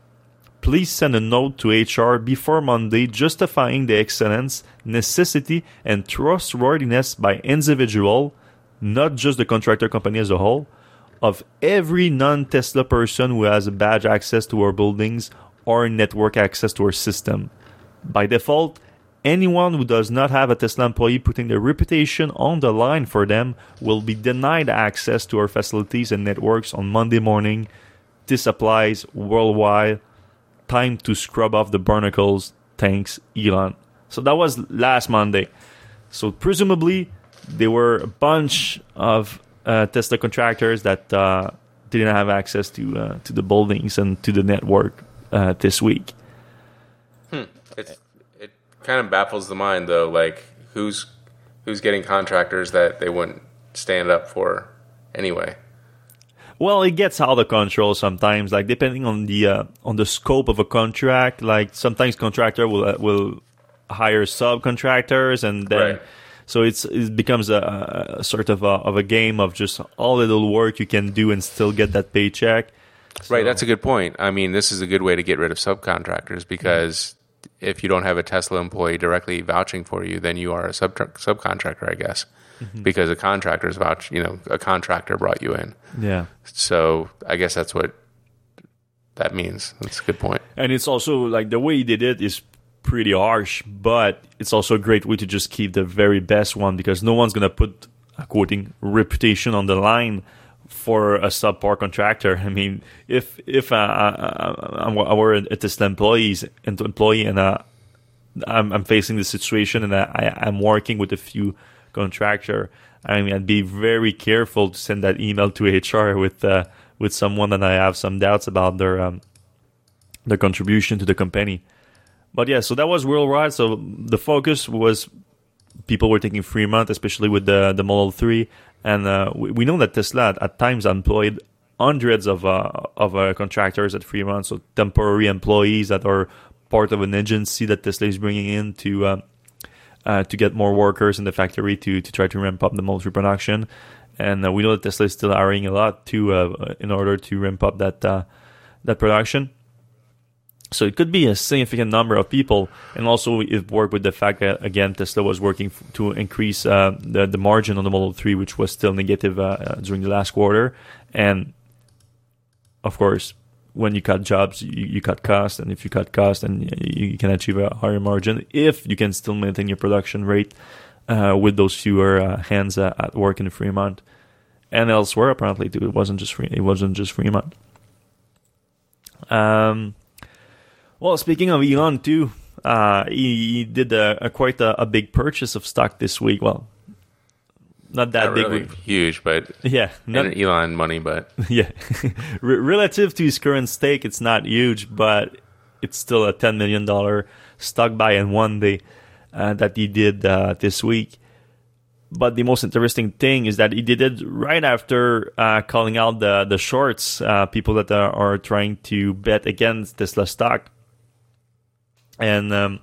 Please send a note to hr before monday justifying the excellence necessity and trustworthiness by individual not just the contractor company as a whole of every non Tesla person who has a badge access to our buildings or network access to our system. By default, anyone who does not have a Tesla employee putting their reputation on the line for them will be denied access to our facilities and networks on Monday morning. This applies worldwide. Time to scrub off the barnacles. Thanks, Elon. So that was last Monday. So presumably, there were a bunch of uh, Tesla contractors that uh, didn't have access to uh, to the buildings and to the network uh, this week. It it kind of baffles the mind though. Like who's who's getting contractors that they wouldn't stand up for anyway. Well, it gets out of control sometimes. Like depending on the uh, on the scope of a contract, like sometimes contractor will uh, will hire subcontractors, and then Right. So it's it becomes a, a sort of a, of a game of just all the little work you can do and still get that paycheck. Right, that's a good point. I mean, this is a good way to get rid of subcontractors because if you don't have a Tesla employee directly vouching for you, then you are a sub subcontractor, I guess, mm-hmm. because a contractor's vouch. You know, a contractor brought you in. Yeah. So I guess that's what that means. That's a good point. And it's also like the way he did it is pretty harsh, but it's also a great way to just keep the very best one because no one's gonna put a quoting reputation on the line for a subpar contractor. I mean, if if I, I, I were a Tesla employees and employee and uh, I'm, I'm facing this situation and I, I'm working with a few contractor, I mean, I'd be very careful to send that email to HR with uh, with someone that I have some doubts about their um, their contribution to the company. But yeah, so that was worldwide. So the focus was people were taking Fremont, especially with the the Model Three, and uh, we, we know that Tesla at, times employed hundreds of uh, of uh, contractors at Fremont, so temporary employees that are part of an agency that Tesla is bringing in to uh, uh, to get more workers in the factory to to try to ramp up the Model 3 production. And uh, we know that Tesla is still hiring a lot to uh, in order to ramp up that that production. So it could be a significant number of people, and also it worked with the fact that again Tesla was working f- to increase uh, the the margin on the Model 3, which was still negative uh, during the last quarter, and of course when you cut jobs, you, you cut costs, and if you cut costs, then you, you, can achieve a higher margin if you can still maintain your production rate uh, with those fewer uh, hands uh, at work in Fremont and elsewhere. Apparently, too, it wasn't just free. It wasn't just Fremont. Um, well, speaking of Elon, too, uh, he, he, did a, a quite a, a, big purchase of stock this week. Well, not that not big. Really huge, but yeah, not Elon money, but yeah, relative to his current stake, it's not huge, but it's still a ten million dollar stock buy in one day uh, that he did uh, this week. But the most interesting thing is that he did it right after uh, calling out the the shorts, uh, people that are, are, trying to bet against Tesla stock, and um,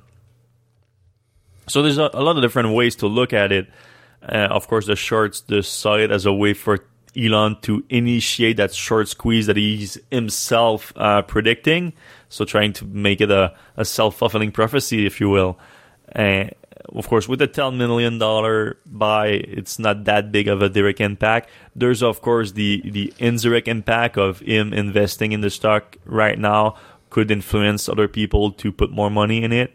so there's a, a lot of different ways to look at it. Uh, of course, the shorts decide as a way for Elon to initiate that short squeeze that he's himself uh, predicting. So trying to make it a, a self fulfilling prophecy, if you will. Uh, of course, with the $10 million buy, it's not that big of a direct impact. There's, of course, the, the indirect impact of him investing in the stock right now could influence other people to put more money in it.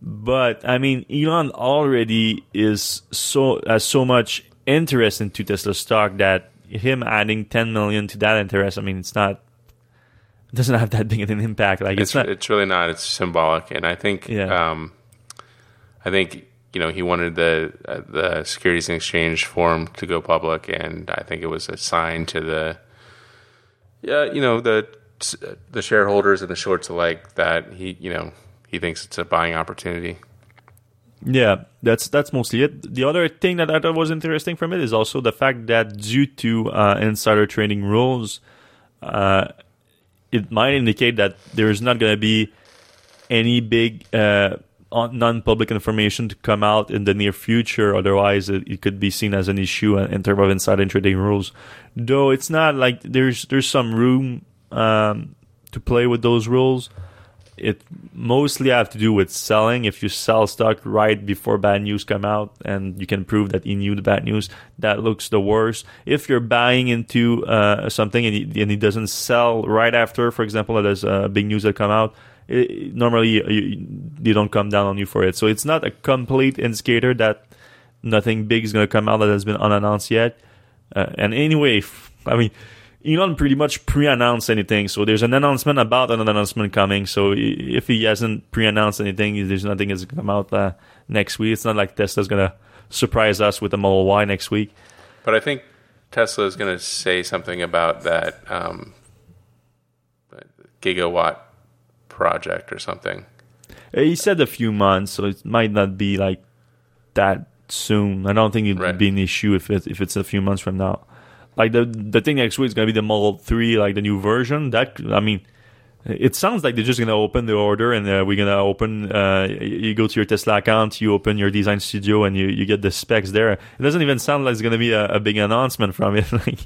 But I mean, Elon already is so has so much interest into Tesla stock that him adding 10 million to that interest, I mean, it's not it doesn't have that big of an impact. Like it's, it's not. It's really not. It's symbolic, and I think. Yeah. Um, I think you know he wanted the uh, the Securities and Exchange form to go public, and I think it was a sign to the yeah you know the the shareholders and the shorts alike that he you know he thinks it's a buying opportunity. Yeah, that's that's mostly it. The other thing that I thought was interesting from it is also the fact that due to uh, insider trading rules, uh, it might indicate that there is not going to be any big uh, non-public information to come out in the near future. Otherwise, it, it, could be seen as an issue in terms of insider trading rules. Though it's not like there's there's some room um, to play with those rules it mostly have to do with selling. If you sell stock right before bad news come out, and you can prove that he knew the bad news, that looks the worst. If you're buying into uh, something and he, and he, doesn't sell right after, for example, there's a big news that come out, it, normally you, they don't come down on you for it. So it's not a complete indicator that nothing big is going to come out that has been unannounced yet. Uh, and anyway, I mean Elon pretty much pre-announced anything, so there's an announcement about an announcement coming. So if he hasn't pre-announced anything, there's nothing that's gonna come out uh, next week. It's not like Tesla's gonna surprise us with the Model Y next week. But I think Tesla is gonna say something about that um, gigawatt project or something. He said a few months, so it might not be like that soon. I don't think it'd right. be an issue if it, if it's a few months from now like the the thing next week is gonna be the Model Three, like the new version. That I mean, it sounds like they're just gonna open the order and uh, we're gonna open. Uh, you go to your Tesla account, you open your design studio, and you, you get the specs there. It doesn't even sound like it's gonna be a, a big announcement from it. like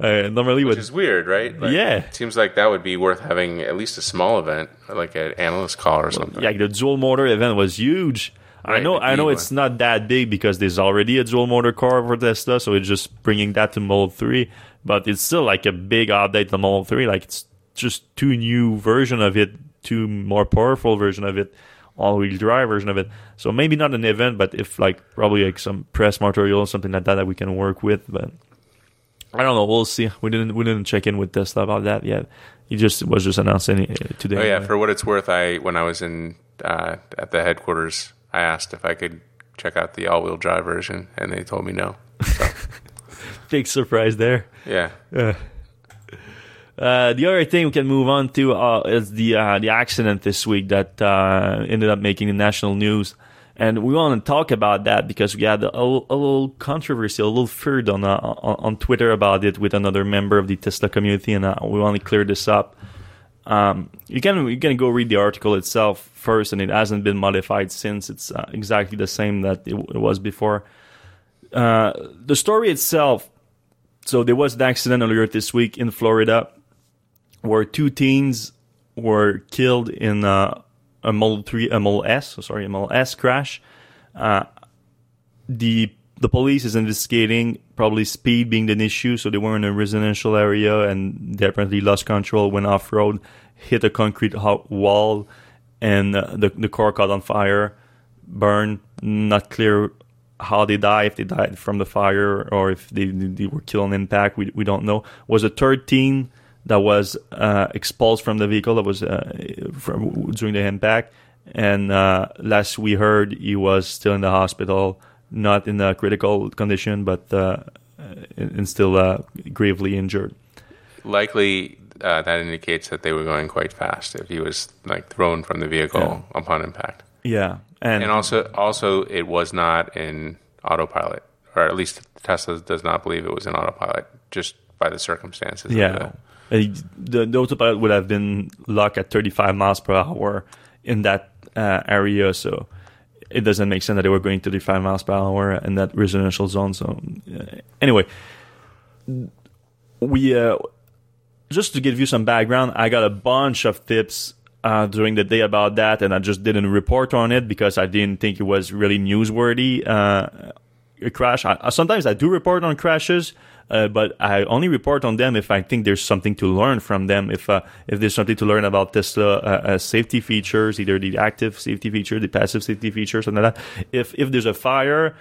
uh, normally, which is weird, right? Like, yeah, it seems like that would be worth having at least a small event, like an analyst call or something. Yeah, the dual motor event was huge. Right, I know, I know, it's not that big because there's already a dual motor car for Tesla, so it's just bringing that to Model Three. But it's still like a big update to Model Three. Like it's just two new version of it, two more powerful version of it, all-wheel drive version of it. So maybe not an event, but if like probably like some press material or something like that that we can work with. But I don't know. We'll see. We didn't we didn't check in with Tesla about that yet. He just was just announcing today. Oh yeah, for what it's worth, I when I was in uh, at the headquarters I asked if I could check out the all-wheel drive version, and they told me no. So. Big surprise there. Yeah. Uh, uh, the other thing we can move on to uh, is the uh, the accident this week that uh, ended up making the national news, and we want to talk about that because we had a, a little controversy, a little feud on, on, on Twitter about it with another member of the Tesla community, and we want to clear this up. Um, you can you can go read the article itself first, and it hasn't been modified since. It's uh, exactly the same that it, it was before. Uh, the story itself. So there was an accident earlier this week in Florida, where two teens were killed in a Model Three, a Model S, sorry, a Model S crash. Uh, the the police is investigating probably speed being an issue. So they were in a residential area and they apparently lost control, went off road, hit a concrete wall, and uh, the the car caught on fire, burned. Not clear how they died, if they died from the fire or if they, they were killed on impact. We we don't know. Was a third teen that was uh, expulsed from the vehicle that was uh, from during the impact. And uh, last we heard, he was still in the hospital not in a critical condition, but uh, and still uh, gravely injured. Likely, uh, that indicates that they were going quite fast. If he was like thrown from the vehicle yeah. upon impact. Yeah, and and also also it was not in autopilot, or at least Tesla does not believe it was in autopilot, just by the circumstances. Yeah. The, the, the autopilot would have been locked at 35 miles per hour in that uh, area, so it doesn't make sense that they were going 35 miles per hour in that residential zone. So anyway, we uh, just to give you some background, I got a bunch of tips uh, during the day about that, and I just didn't report on it because I didn't think it was really newsworthy. Uh, a crash. I, sometimes I do report on crashes uh, but I only report on them if I think there's something to learn from them. If uh, if there's something to learn about Tesla uh, uh safety features, either the active safety feature, the passive safety feature, something like that. If if there's a fire,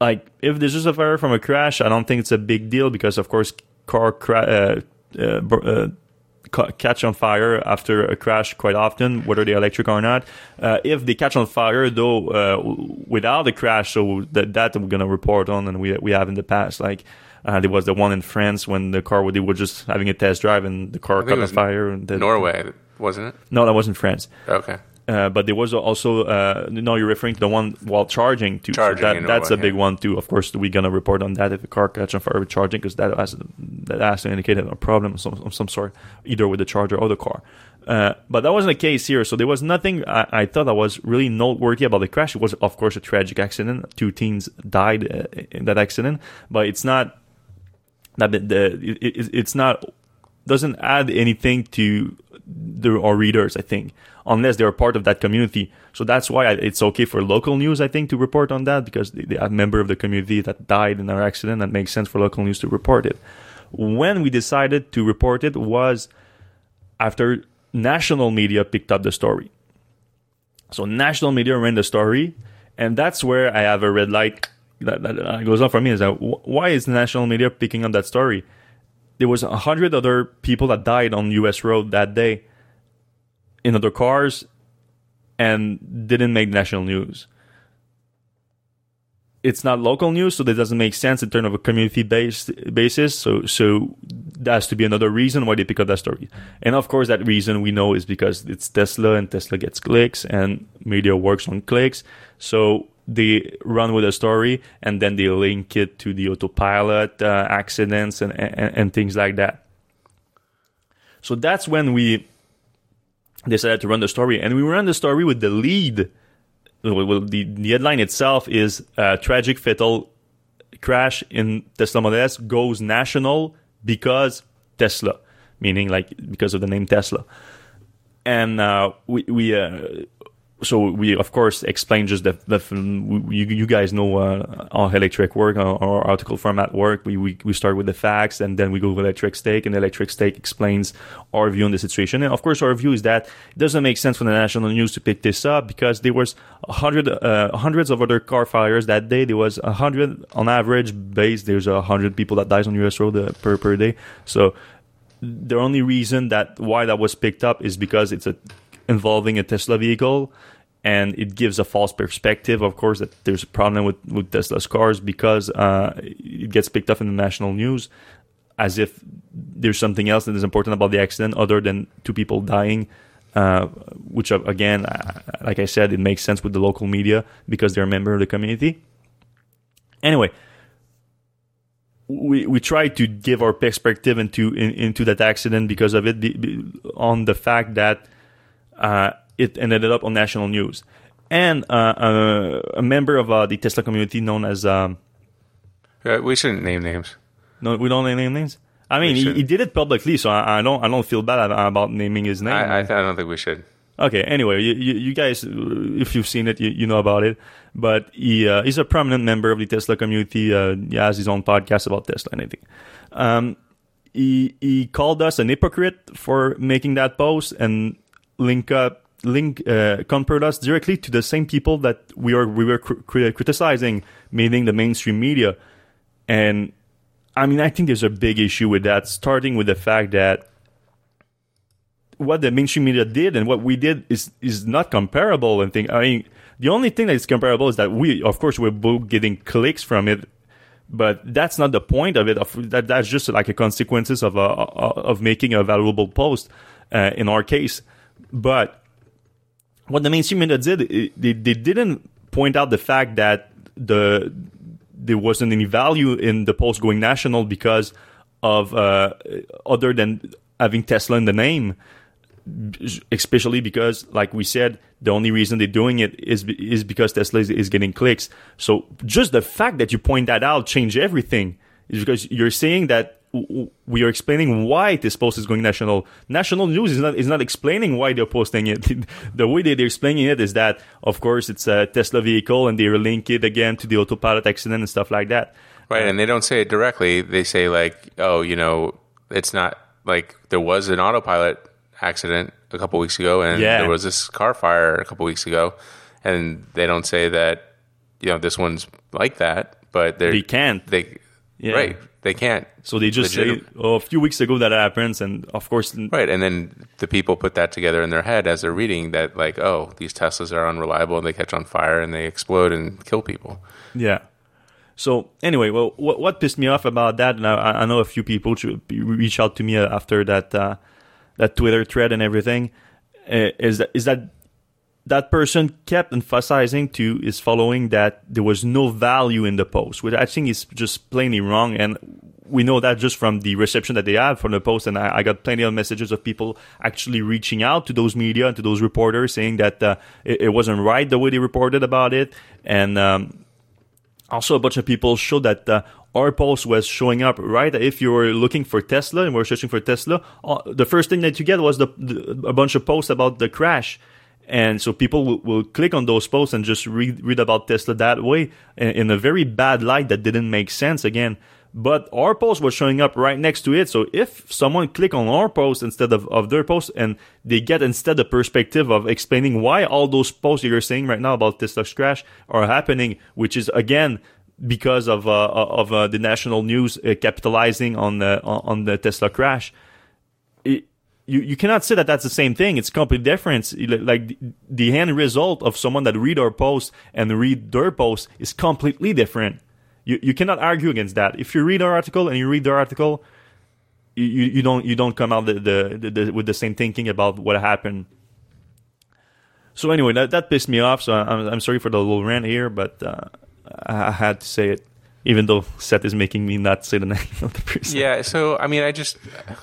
like if there's just a fire from a crash, I don't think it's a big deal because of course car uh, uh, catch on fire after a crash quite often, whether they're electric or not. Uh, if they catch on fire, though, uh, without a crash, so that, that we're going to report on and we, we have in the past. Like, uh, there was the one in France when the car they were just having a test drive and the car caught on fire. And the, Norway, wasn't it? No, that wasn't France. Okay. Uh, but there was also uh, no. You're referring to the one while charging too. Charging so that, that's Norway, a big yeah. one too. Of course, we're gonna report on that if a car catches on fire with charging because that has that has to indicate a problem of some, of some sort, either with the charger or the car. Uh, but that wasn't the case here. So there was nothing I, I, thought that was really noteworthy about the crash. It was, of course, a tragic accident. Two teens died uh, in that accident, but it's not that the, the it, it's not doesn't add anything to the, our readers. I think unless they're part of that community. So that's why it's okay for local news, I think, to report on that because they, are a member of the community that died in our accident. That makes sense for local news to report it. When we decided to report it was after national media picked up the story. So national media ran the story, and that's where I have a red light that, that goes on for me is that why is national media picking up that story? There was a hundred other people that died on U.S. road that day in other cars and didn't make national news. It's not local news, so that doesn't make sense in terms of a community based basis. So, so that has to be another reason why they pick up that story. And of course, that reason we know is because it's Tesla and Tesla gets clicks and media works on clicks. So they run with a story and then they link it to the autopilot uh, accidents and, and, and things like that. So that's when we decided to run the story, and we ran the story with the lead. Well, the, the headline itself is uh, tragic fatal crash in Tesla Model S goes national because Tesla, meaning like because of the name Tesla. And uh, we we uh, so we of course explain just that the you, you guys know uh, Electrek work or article format work. We, we we start with the facts and then we go with Electrek's take and Electrek's take explains our view on the situation. And of course our view is that it doesn't make sense for the national news to pick this up because there was hundred uh, hundreds of other car fires that day. There was a hundred on average base there's a hundred people that dies on US road uh, per per day. So the only reason that why that was picked up is because it's a involving a Tesla vehicle and it gives a false perspective, of course, that there's a problem with, with Tesla's cars because uh, it gets picked up in the national news as if there's something else that is important about the accident other than two people dying. Uh, which uh, again, uh, like I said, it makes sense with the local media because they're a member of the community. Anyway, we we tried to give our perspective into in, into that accident because of it, on the fact that it ended up on national news, and uh, uh, a member of uh, the Tesla community known as um, Uh, we shouldn't name names. no, we don't name names. I mean, he, he did it publicly, so I, I don't I don't feel bad about naming his name. I, I, I don't think we should. Okay. Anyway, you, you, you guys, uh, if you've seen it, you, you know about it. But he uh, he's a prominent member of the Tesla community. Uh, he has his own podcast about Tesla and everything. Um, he he called us an hypocrite for making that post and link up link uh, compared us directly to the same people that we are we were cr- cri- criticizing, meaning the mainstream media. And I mean, I think there's a big issue with that, starting with the fact that what the mainstream media did and what we did is is not comparable and thing. I mean, the only thing that is comparable is that we, of course, we're both getting clicks from it, but that's not the point of it. Of that, that's just like a consequences of a, of making a valuable post. Uh, in our case, but what the mainstream media did, it, they they didn't point out the fact that the there wasn't any value in the post going national because of uh, other than having Tesla in the name especially because, like we said, the only reason they're doing it is is because Tesla is, is getting clicks. So just the fact that you point that out change everything. Is because you're saying that we are explaining why this post is going national. National news is not is not explaining why they're posting it. the way they, they're explaining it is that, of course, it's a Tesla vehicle and they link it again to the autopilot accident and stuff like that. Right, and they don't say it directly. They say like, "Oh, you know, it's not like there was an autopilot accident a couple weeks ago, and Yeah. there was this car fire a couple weeks ago, and they don't say that you know this one's like that, but they're, They can't. They Yeah. right, they can't. So they just say, oh, a few weeks ago that happens, and of course, Right, and then the people put that together in their head as they're reading that, like, oh, these Teslas are unreliable and they catch on fire and they explode and kill people. Yeah. So anyway, well, what, what pissed me off about that, and I, I know a few people to reach out to me after that uh, that Twitter thread and everything, uh, is that is that that person kept emphasizing to his following that there was no value in the post, which I think is just plainly wrong, and we know that just from the reception that they had from the post, and I, I got plenty of messages of people actually reaching out to those media and to those reporters saying that uh, it, it wasn't right the way they reported about it, and um, also a bunch of people showed that uh, our post was showing up right? If you were looking for tesla and we're searching for tesla uh, the first thing that you get was the, the a bunch of posts about the crash and so people will, will click on those posts and just read read about tesla that way in, in a very bad light that didn't make sense again but our post was showing up right next to it so if someone click on our post instead of, of their post and they get instead the perspective of explaining why all those posts you're saying right now about tesla's crash are happening which is again because of uh, of uh, the national news uh, capitalizing on the on the Tesla crash. You you cannot say that that's the same thing. It's completely different. Like the, end result of someone that read our post and read their post is completely different. You you cannot argue against that. If you read our article and you read their article, you, you, you don't you don't come out the, the, the, the, with the same thinking about what happened. So anyway, that that pissed me off. So I'm I'm sorry for the little rant here, but. Uh, I had to say it, even though Seth is making me not say the name of the person. Yeah, so I mean, I just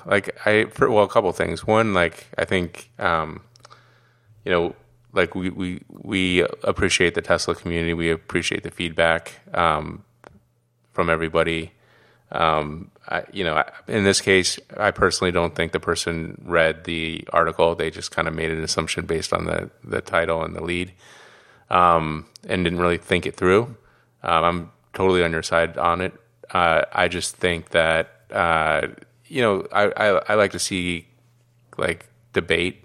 like I for, well, a couple things. One, like I think, um, you know, like we we we appreciate the Tesla community. We appreciate the feedback um, from everybody. Um, I, you know, in this case, I personally don't think the person read the article. They just kind of made an assumption based on the the title and the lead, um, and didn't really think it through. Um, I'm totally on your side on it. Uh, I just think that uh, you know I, I I like to see like debate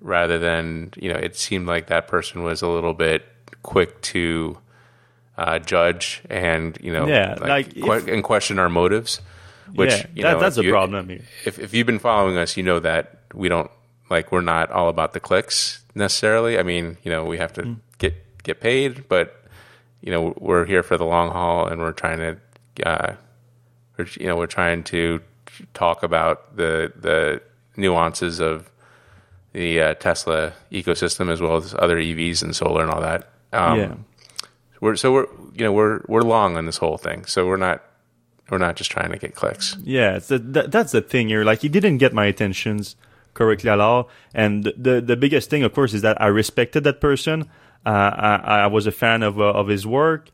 rather than you know it seemed like that person was a little bit quick to uh, judge and you know Yeah, like, que- if- and question our motives. Which yeah, you that, know, that's a you- problem here. If if you've been following us, you know that we don't like we're not all about the clicks necessarily. I mean, you know, we have to get get paid, but you know, we're here for the long haul, and we're trying to, uh, we're, you know, we're trying to talk about the the nuances of the uh, Tesla ecosystem as well as other EVs and solar and all that. Um, yeah, we're so we're you know we're we're long on this whole thing, so we're not we're not just trying to get clicks. Yeah, that, that's the thing here. Like, he didn't get my attentions correctly at all. And the the biggest thing, of course, is that I respected that person. Uh, I, I was a fan of uh, of his work.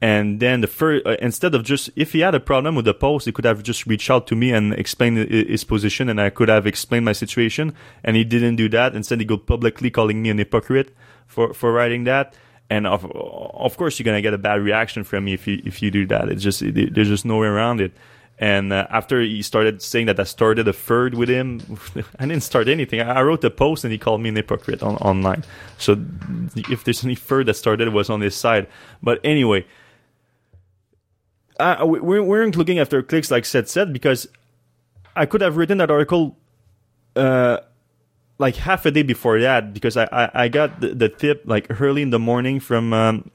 And then the first, uh, instead of just if he had a problem with the post, he could have just reached out to me and explained his position, and I could have explained my situation. And he didn't do that. Instead, he go publicly calling me an hypocrite for for writing that. And of of course, you're gonna get a bad reaction from me if you if you do that. It's just it, there's just no way around it. And uh, after he started saying that I started a third with him, I didn't start anything. I wrote a post and he called me an hypocrite on, online. So if there's any third that started, was on his side. But anyway, uh, we weren't looking after clicks like said said because I could have written that article uh, like half a day before that because I, I, I got the, the, tip like early in the morning from um,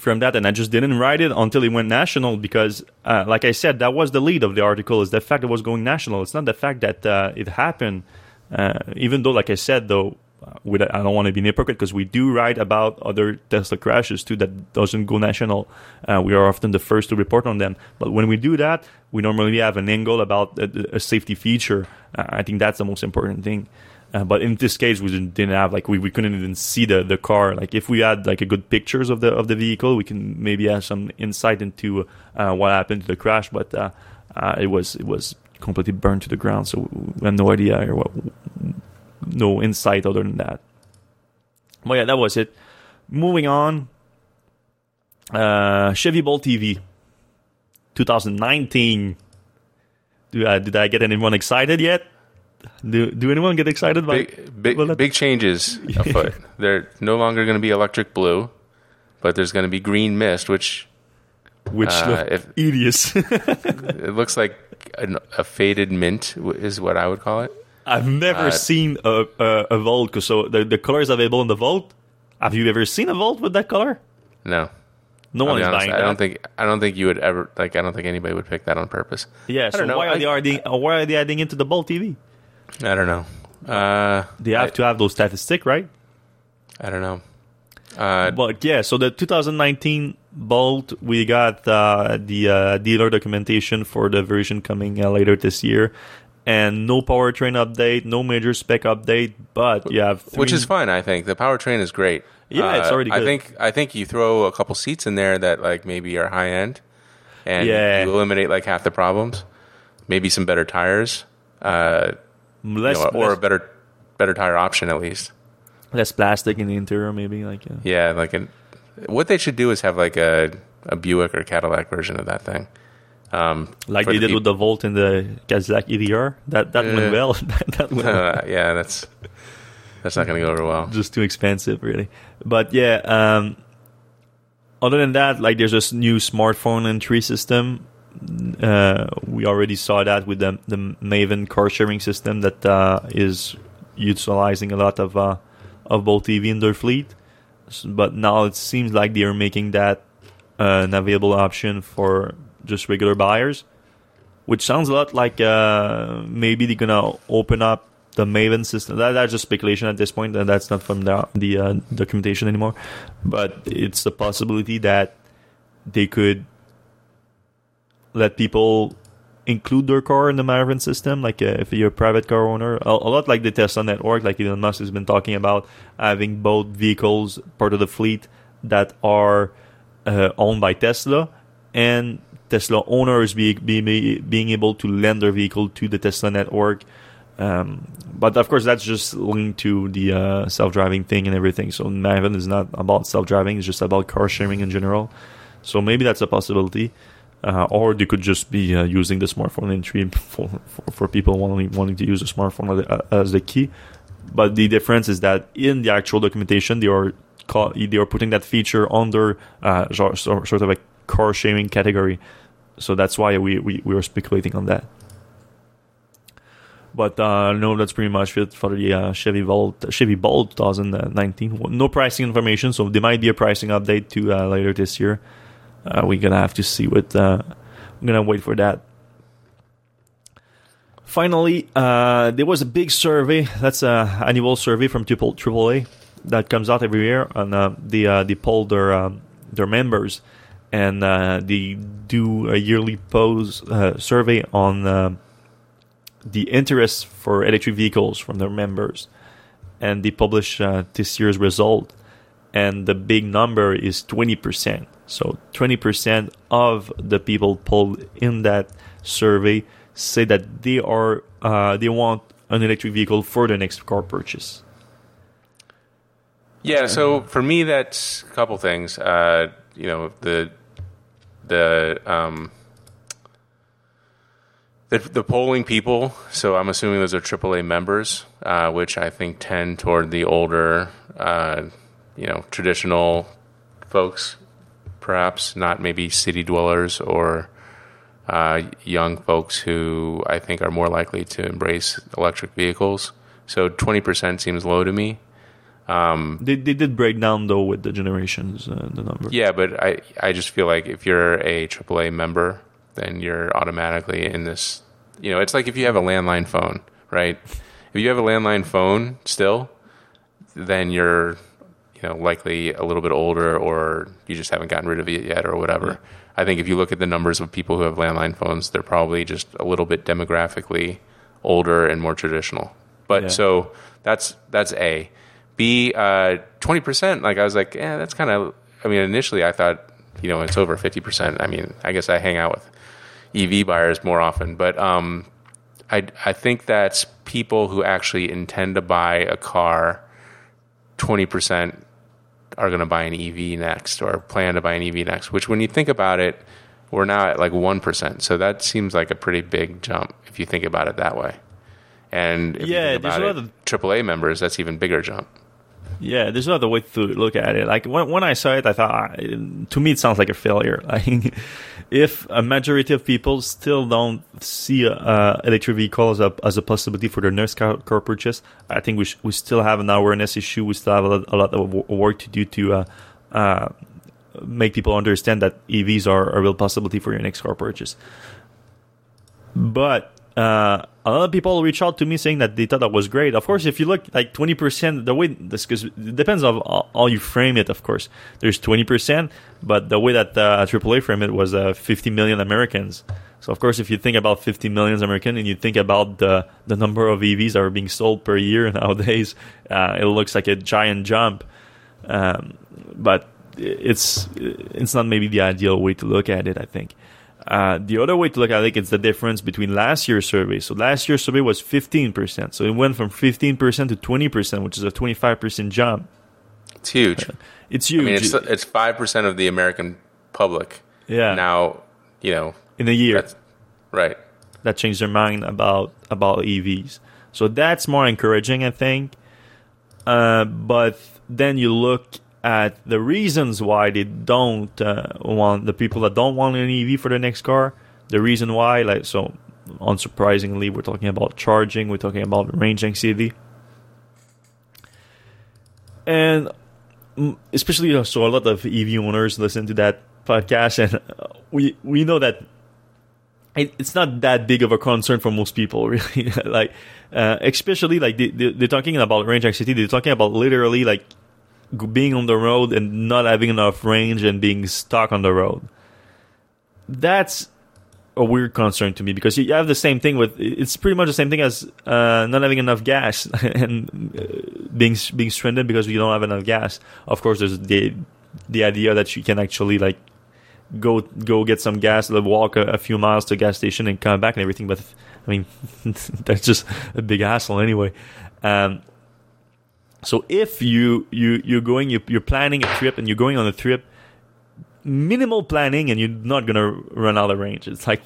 from that and I just didn't write it until it went national because uh, like I said that was the lead of the article is the fact it was going national it's not the fact that uh, it happened uh, even though like I said though with, I don't want to be an hypocrite because we do write about other Tesla crashes too that doesn't go national. Uh, we are often the first to report on them. But when we do that, we normally have an angle about a, a safety feature. Uh, I think that's the most important thing. Uh, but in this case, we didn't have like we, we couldn't even see the, the car. Like if we had like a good pictures of the of the vehicle, we can maybe have some insight into uh, what happened to the crash. But uh, uh, it was it was completely burned to the ground, so we have no idea or what no insight other than that. But yeah, that was it. Moving on. Uh, Chevy Bolt EV 2019. Do, uh, did I get anyone excited yet? Do, do anyone get excited by big, big, big changes afoot? They're no longer going to be electric blue, but there's going to be green mist, which which uh, if, hideous. it looks like an, a faded mint is what I would call it. I've never uh, seen a, a, a Volt. So the, the color is available in the Volt. Have you ever seen a Volt with that color? No. No one is honest, buying I don't think I don't think you would ever like. I don't think anybody would pick that on purpose. Yeah. So why are they adding? Uh, why are they adding into the Bolt EV? I don't know. Uh, they have I, to have those statistics, right? I don't know. Uh, but yeah, so the 2019 Bolt, we got uh, the uh, dealer documentation for the version coming uh, later this year, and no powertrain update, no major spec update, but you have three... which is fine. I think the powertrain is great. Yeah, uh, it's already. Good. I think I think you throw a couple seats in there that like maybe are high end, and yeah. you eliminate like half the problems. Maybe some better tires, uh, less, you know, or less, a better better tire option at least. Less plastic in the interior, maybe like yeah, yeah like an, what they should do is have like a a Buick or Cadillac version of that thing. Um, like they the did with the Volt in the Cadillac ELR. That that uh, went well. that went uh, yeah, that's that's not going to go over well. Just too expensive, really. But yeah, um, other than that, like there's this new smartphone entry system. Uh, we already saw that with the the Maven car sharing system that uh, is utilizing a lot of uh, of Bolt EV in their fleet. But now it seems like they are making that uh, an available option for just regular buyers, which sounds a lot like uh, maybe they're gonna open up the Maven system. That, that's just speculation at this point, and that's not from the, the uh, documentation anymore. But it's a possibility that they could let people include their car in the Maven system, like uh, if you're a private car owner. A, a, lot like the Tesla network, like Elon Musk has been talking about having both vehicles part of the fleet that are uh, owned by Tesla and Tesla owners be, be, being able to lend their vehicle to the Tesla network. Um, but of course, that's just linked to the uh, self-driving thing and everything. So Maven is not about self-driving; it's just about car sharing in general. So maybe that's a possibility, uh, or they could just be uh, using the smartphone entry for, for, for people wanting wanting to use a smartphone as the key. But the difference is that in the actual documentation, they are call, they are putting that feature under uh, sort of a car sharing category. So that's why we, we, we were speculating on that. But uh, no, that's pretty much it for the uh, Chevy Volt, Chevy Bolt 2019. No pricing information, so there might be a pricing update to uh, later this year. Uh, we're gonna have to see what. Uh, I'm gonna wait for that. Finally, uh, there was a big survey. That's an annual survey from Triple AAA that comes out every year, and they they polled their um, their members and uh, they do a yearly pose uh, survey on uh, the interest for electric vehicles from their members, and they publish uh, this year's result, and the big number is twenty percent. So twenty percent of the people polled in that survey say that they are uh, they want an electric vehicle for their next car purchase. Yeah, so for me, that's a couple things. Uh, you know, the the um, the, the polling people. So I'm assuming those are AAA members, uh, which I think tend toward the older, uh, you know, traditional folks, perhaps not maybe city dwellers or uh, young folks who I think are more likely to embrace electric vehicles. So 20% seems low to me. They they did break down though with the generations uh, the number. Yeah, but I, I just feel like if you're a AAA member, then you're automatically in this. You know, it's like if you have a landline phone, right? If you have a landline phone still, then you're, you know, likely a little bit older or you just haven't gotten rid of it yet or whatever. I think if you look at the numbers of people who have landline phones, they're probably just a little bit demographically older and more traditional. But Yeah. so that's that's A. B twenty percent. Like I was like, yeah, that's kind of. I mean, initially I thought, you know, it's over fifty percent. I mean, I guess I hang out with EV buyers more often, but um, I I think that's people who actually intend to buy a car. Twenty percent are going to buy an EV next or plan to buy an EV next. Which, when you think about it, we're now at like one percent. So that seems like a pretty big jump if you think about it that way. And if Yeah, you think there's about a it, of- AAA members, that's even bigger jump. Yeah, there's another way to look at it. Like when when I saw it, I thought ah, to me it sounds like a failure. Like if a majority of people still don't see uh, electric vehicles as a, as a possibility for their next car, car purchase, I think we sh- we still have an awareness issue. We still have a lot, a lot of wo- work to do to uh, uh, make people understand that EVs are a real possibility for your next car purchase. But uh, a lot of people reach out to me saying that they thought that was great. Of course, if you look like twenty percent, the way this because it depends on how you frame it. Of course, there's twenty percent, but the way that uh, AAA framed it was uh, fifty million Americans. So of course, if you think about fifty million Americans and you think about the the number of EVs that are being sold per year nowadays, uh, it looks like a giant jump. Um, but it's it's not maybe the ideal way to look at it. I think. Uh, the other way to look at it is the difference between last year's survey. So last year's survey was 15%. So it went from 15% to 20%, which is a 25% jump. It's huge. It's huge. I mean, it's it's five percent of the American public yeah. now. You know, in a year that's right. that changed their mind about about EVs. So that's more encouraging, I think. Uh, but then you look at the reasons why they don't uh, want the people that don't want an EV for their next car. The reason why, like so, unsurprisingly, we're talking about charging. We're talking about range anxiety, and mm, especially so a lot of EV owners listen to that podcast, and uh, we we know that it's not that big of a concern for most people, really. like, uh, especially like they, they're talking about range anxiety. They're talking about literally like being on the road and not having enough range and being stuck on the road. That's a weird concern to me because you have the same thing with it's pretty much the same thing as uh, not having enough gas and uh, being being stranded because you don't have enough gas. Of course, there's the the idea that you can actually like go go get some gas, walk a, a few miles to a gas station and come back and everything. But I mean, that's just a big hassle anyway. Um, so if you you you're going you, you're planning a trip and you're going on a trip, minimal planning and you're not gonna run out of range. It's like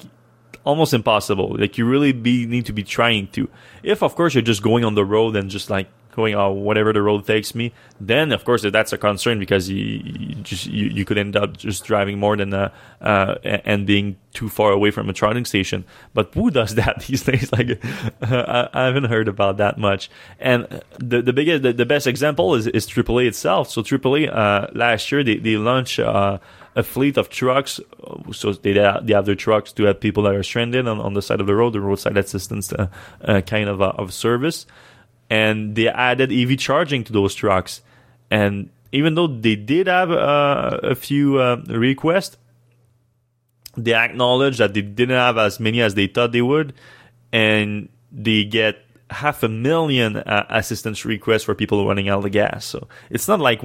almost impossible. Like you really be need to be trying to. If of course you're just going on the road and just like going oh whatever the road takes me, then of course that's a concern because you, you just you, you could end up just driving more than uh, uh and being too far away from a charging station. But who does that these days? Like I, I haven't heard about that much. And the the biggest the, the best example is is AAA itself. So AAA uh, last year they they launched. Uh, a fleet of trucks. So they they have their trucks to have people that are stranded on, on the side of the road, the roadside assistance uh, uh, kind of uh, of service, and they added EV charging to those trucks. And even though they did have uh, a few uh, requests, they acknowledge that they didn't have as many as they thought they would, and they get half a million uh, assistance requests for people running out of gas. So it's not like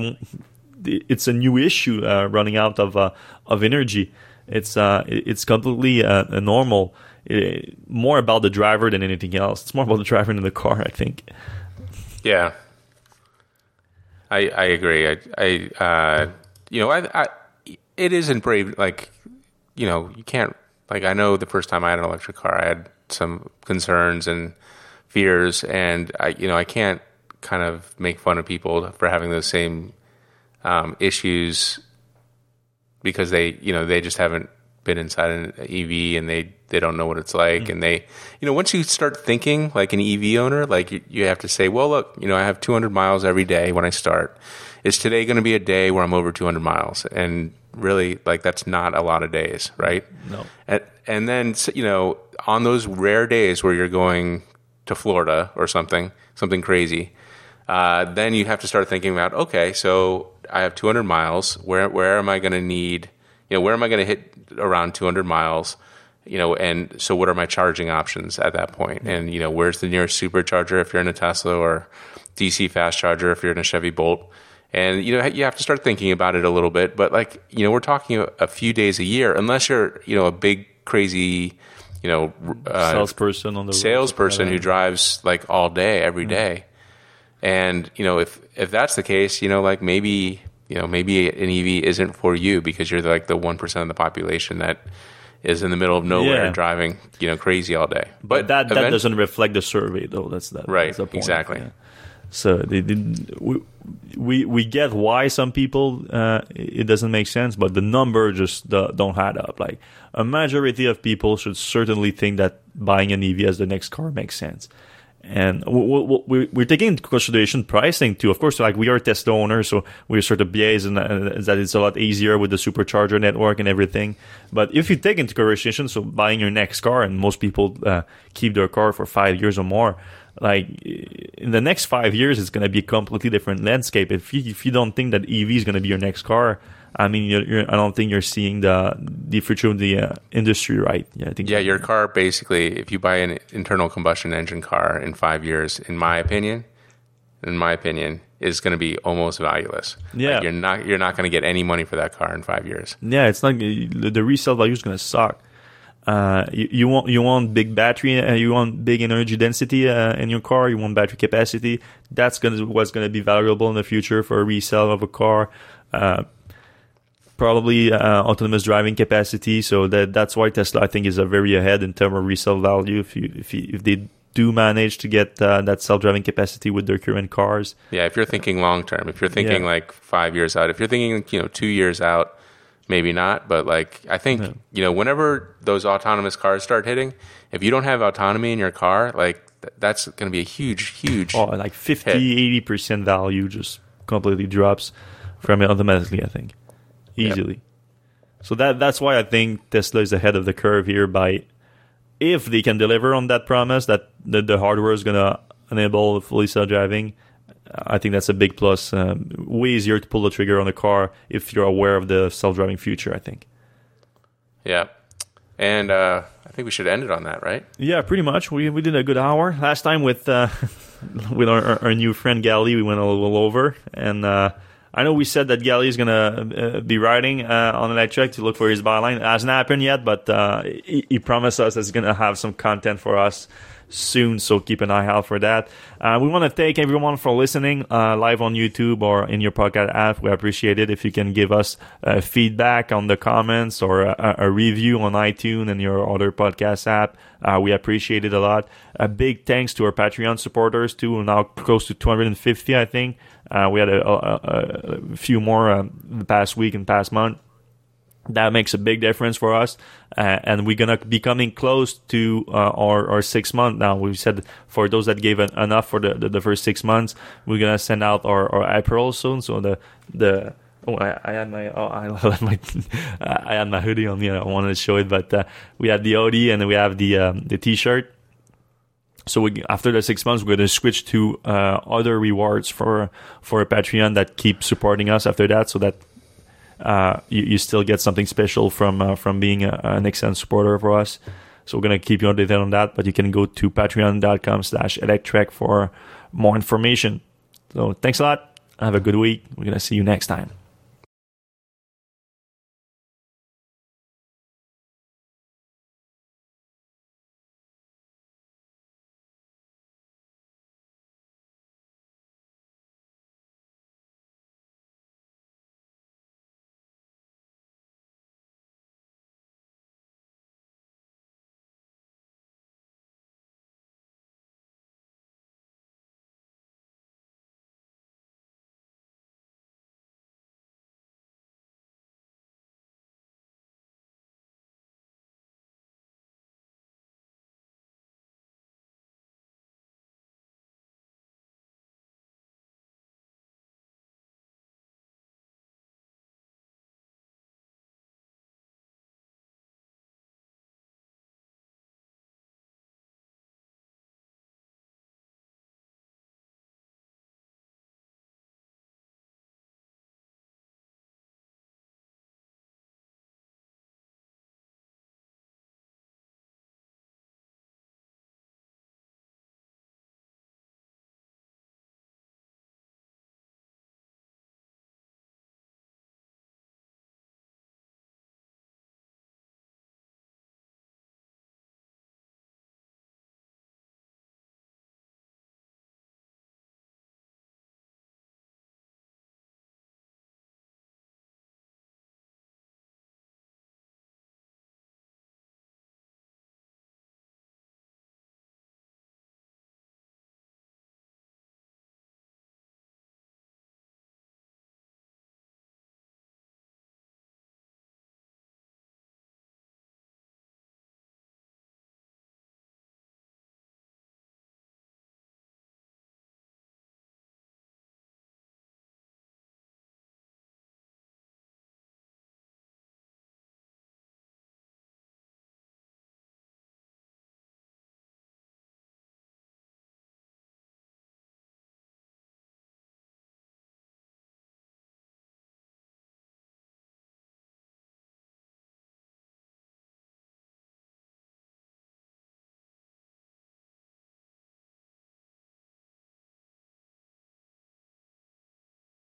it's a new issue uh, running out of uh, of energy. It's uh, it's completely normal. It, more about the driver than anything else. It's more about the driver than the car, I think. Yeah, I I agree. I, I uh, you know I, I it isn't brave. Like you know you can't like I know the first time I had an electric car I had some concerns and fears, and I you know I can't kind of make fun of people for having those same um, issues because they you know they just haven't been inside an EV and they they don't know what it's like. Mm-hmm. and they you know once you start thinking like an EV owner like you, you have to say well look you know I have 200 miles every day when I start. Is today going to be a day where I'm over 200 miles? And really like that's not a lot of days right? No. And, and then you know on those rare days where you're going to Florida or something something crazy uh, then you have to start thinking about okay so I have 200 miles. Where where am I going to need you know where am I going to hit around 200 miles you know and so what are my charging options at that point? and you know where's the nearest supercharger if you're in a tesla or dc fast charger if you're in a chevy bolt and you know you have to start thinking about it a little bit but like you know we're talking a, few days a year unless you're you know a big crazy you know uh, salesperson on the salesperson who drives like all day every mm-hmm. day and you know if if that's the case you know like maybe you know maybe an EV isn't for you because you're like the one percent of the population that is in the middle of nowhere yeah. driving you know crazy all day. But, but that that doesn't reflect the survey though. That's that right. That's the point. Exactly. Yeah. So they, they, we, we we get why some people uh, it doesn't make sense, but the number just don't add up. Like a majority of people should certainly think that buying an EV as the next car makes sense and we're taking into consideration pricing too. Of course, like we are Tesla owners, so we're sort of biased in that it's a lot easier with the supercharger network and everything. But if you take into consideration, so buying your next car, and most people uh, keep their car for five years or more, like in the next five years, it's going to be a completely different landscape. If you if you don't think that EV is going to be your next car, I mean, you're, you're, I don't think you're seeing the the future of the uh, industry right. Yeah, I think. Yeah, your car basically, if you buy an internal combustion engine car in five years, in my opinion, in my opinion, is going to be almost valueless. Yeah, like you're not you're not going to get any money for that car in five years. Yeah, it's not the resale value is going to suck. Uh, you, you, want you want big battery, uh, you want big energy density uh, in your car. You want battery capacity. That's gonna what's gonna be valuable in the future for a resale of a car. Probably uh, autonomous driving capacity. So that that's why Tesla I think is a very ahead in terms of resale value. If you if you, if they do manage to get uh, that self driving capacity with their current cars. Yeah, if you're thinking long term, if you're thinking yeah. like five years out, if you're thinking you know two years out, maybe not. But like I think yeah. you know whenever those autonomous cars start hitting, if you don't have autonomy in your car, like that's going to be a huge, huge oh like 50, 80 percent value just completely drops from it automatically. I think easily. Yep. So that that's why I think Tesla is ahead of the curve here. By if they can deliver on that promise that the, the hardware is gonna enable fully self driving, I think that's a big plus. Um, way easier to pull the trigger on a car if you're aware of the self driving future. I think. Yeah, and uh, I think we should end it on that, right? Yeah, pretty much. We we did a good hour last time with uh, with our, our, new friend Gali. We went a little over and. Uh, I know we said that Gali is going to uh, be riding uh, on Electrek to look for his byline. It hasn't happened yet, but uh, he, he, promised us he's going to have some content for us soon, so keep an eye out for that. Uh, we want to thank everyone for listening uh, live on YouTube or in your podcast app. We appreciate it if you can give us uh, feedback on the comments or a, a, review on iTunes and your other podcast app. we appreciate it a lot. A big thanks to our Patreon supporters too. We're Now close to 250, I think. Uh, we had a, a, a few more um, the past week and past month. That makes a big difference for us, uh, and we're gonna be coming close to uh, our, our six month now. We said for those that gave an, enough for the, the, the, first six months, we're gonna send out our, our April soon. So the the Oh, I, I, had my oh, I had my I had my hoodie on. Know, I wanted to show it, but uh, we have the OD and we have the um, the T-shirt. So we, after the six months, we're going to switch to uh, other rewards for for a Patreon that keep supporting us after that, so that uh, you, you still get something special from uh, from being a, an excellent supporter for us. So we're gonna keep you updated on that, but you can go to patreon.com slash electrek for more information. So thanks a lot. Have a good week. We're gonna see you next time.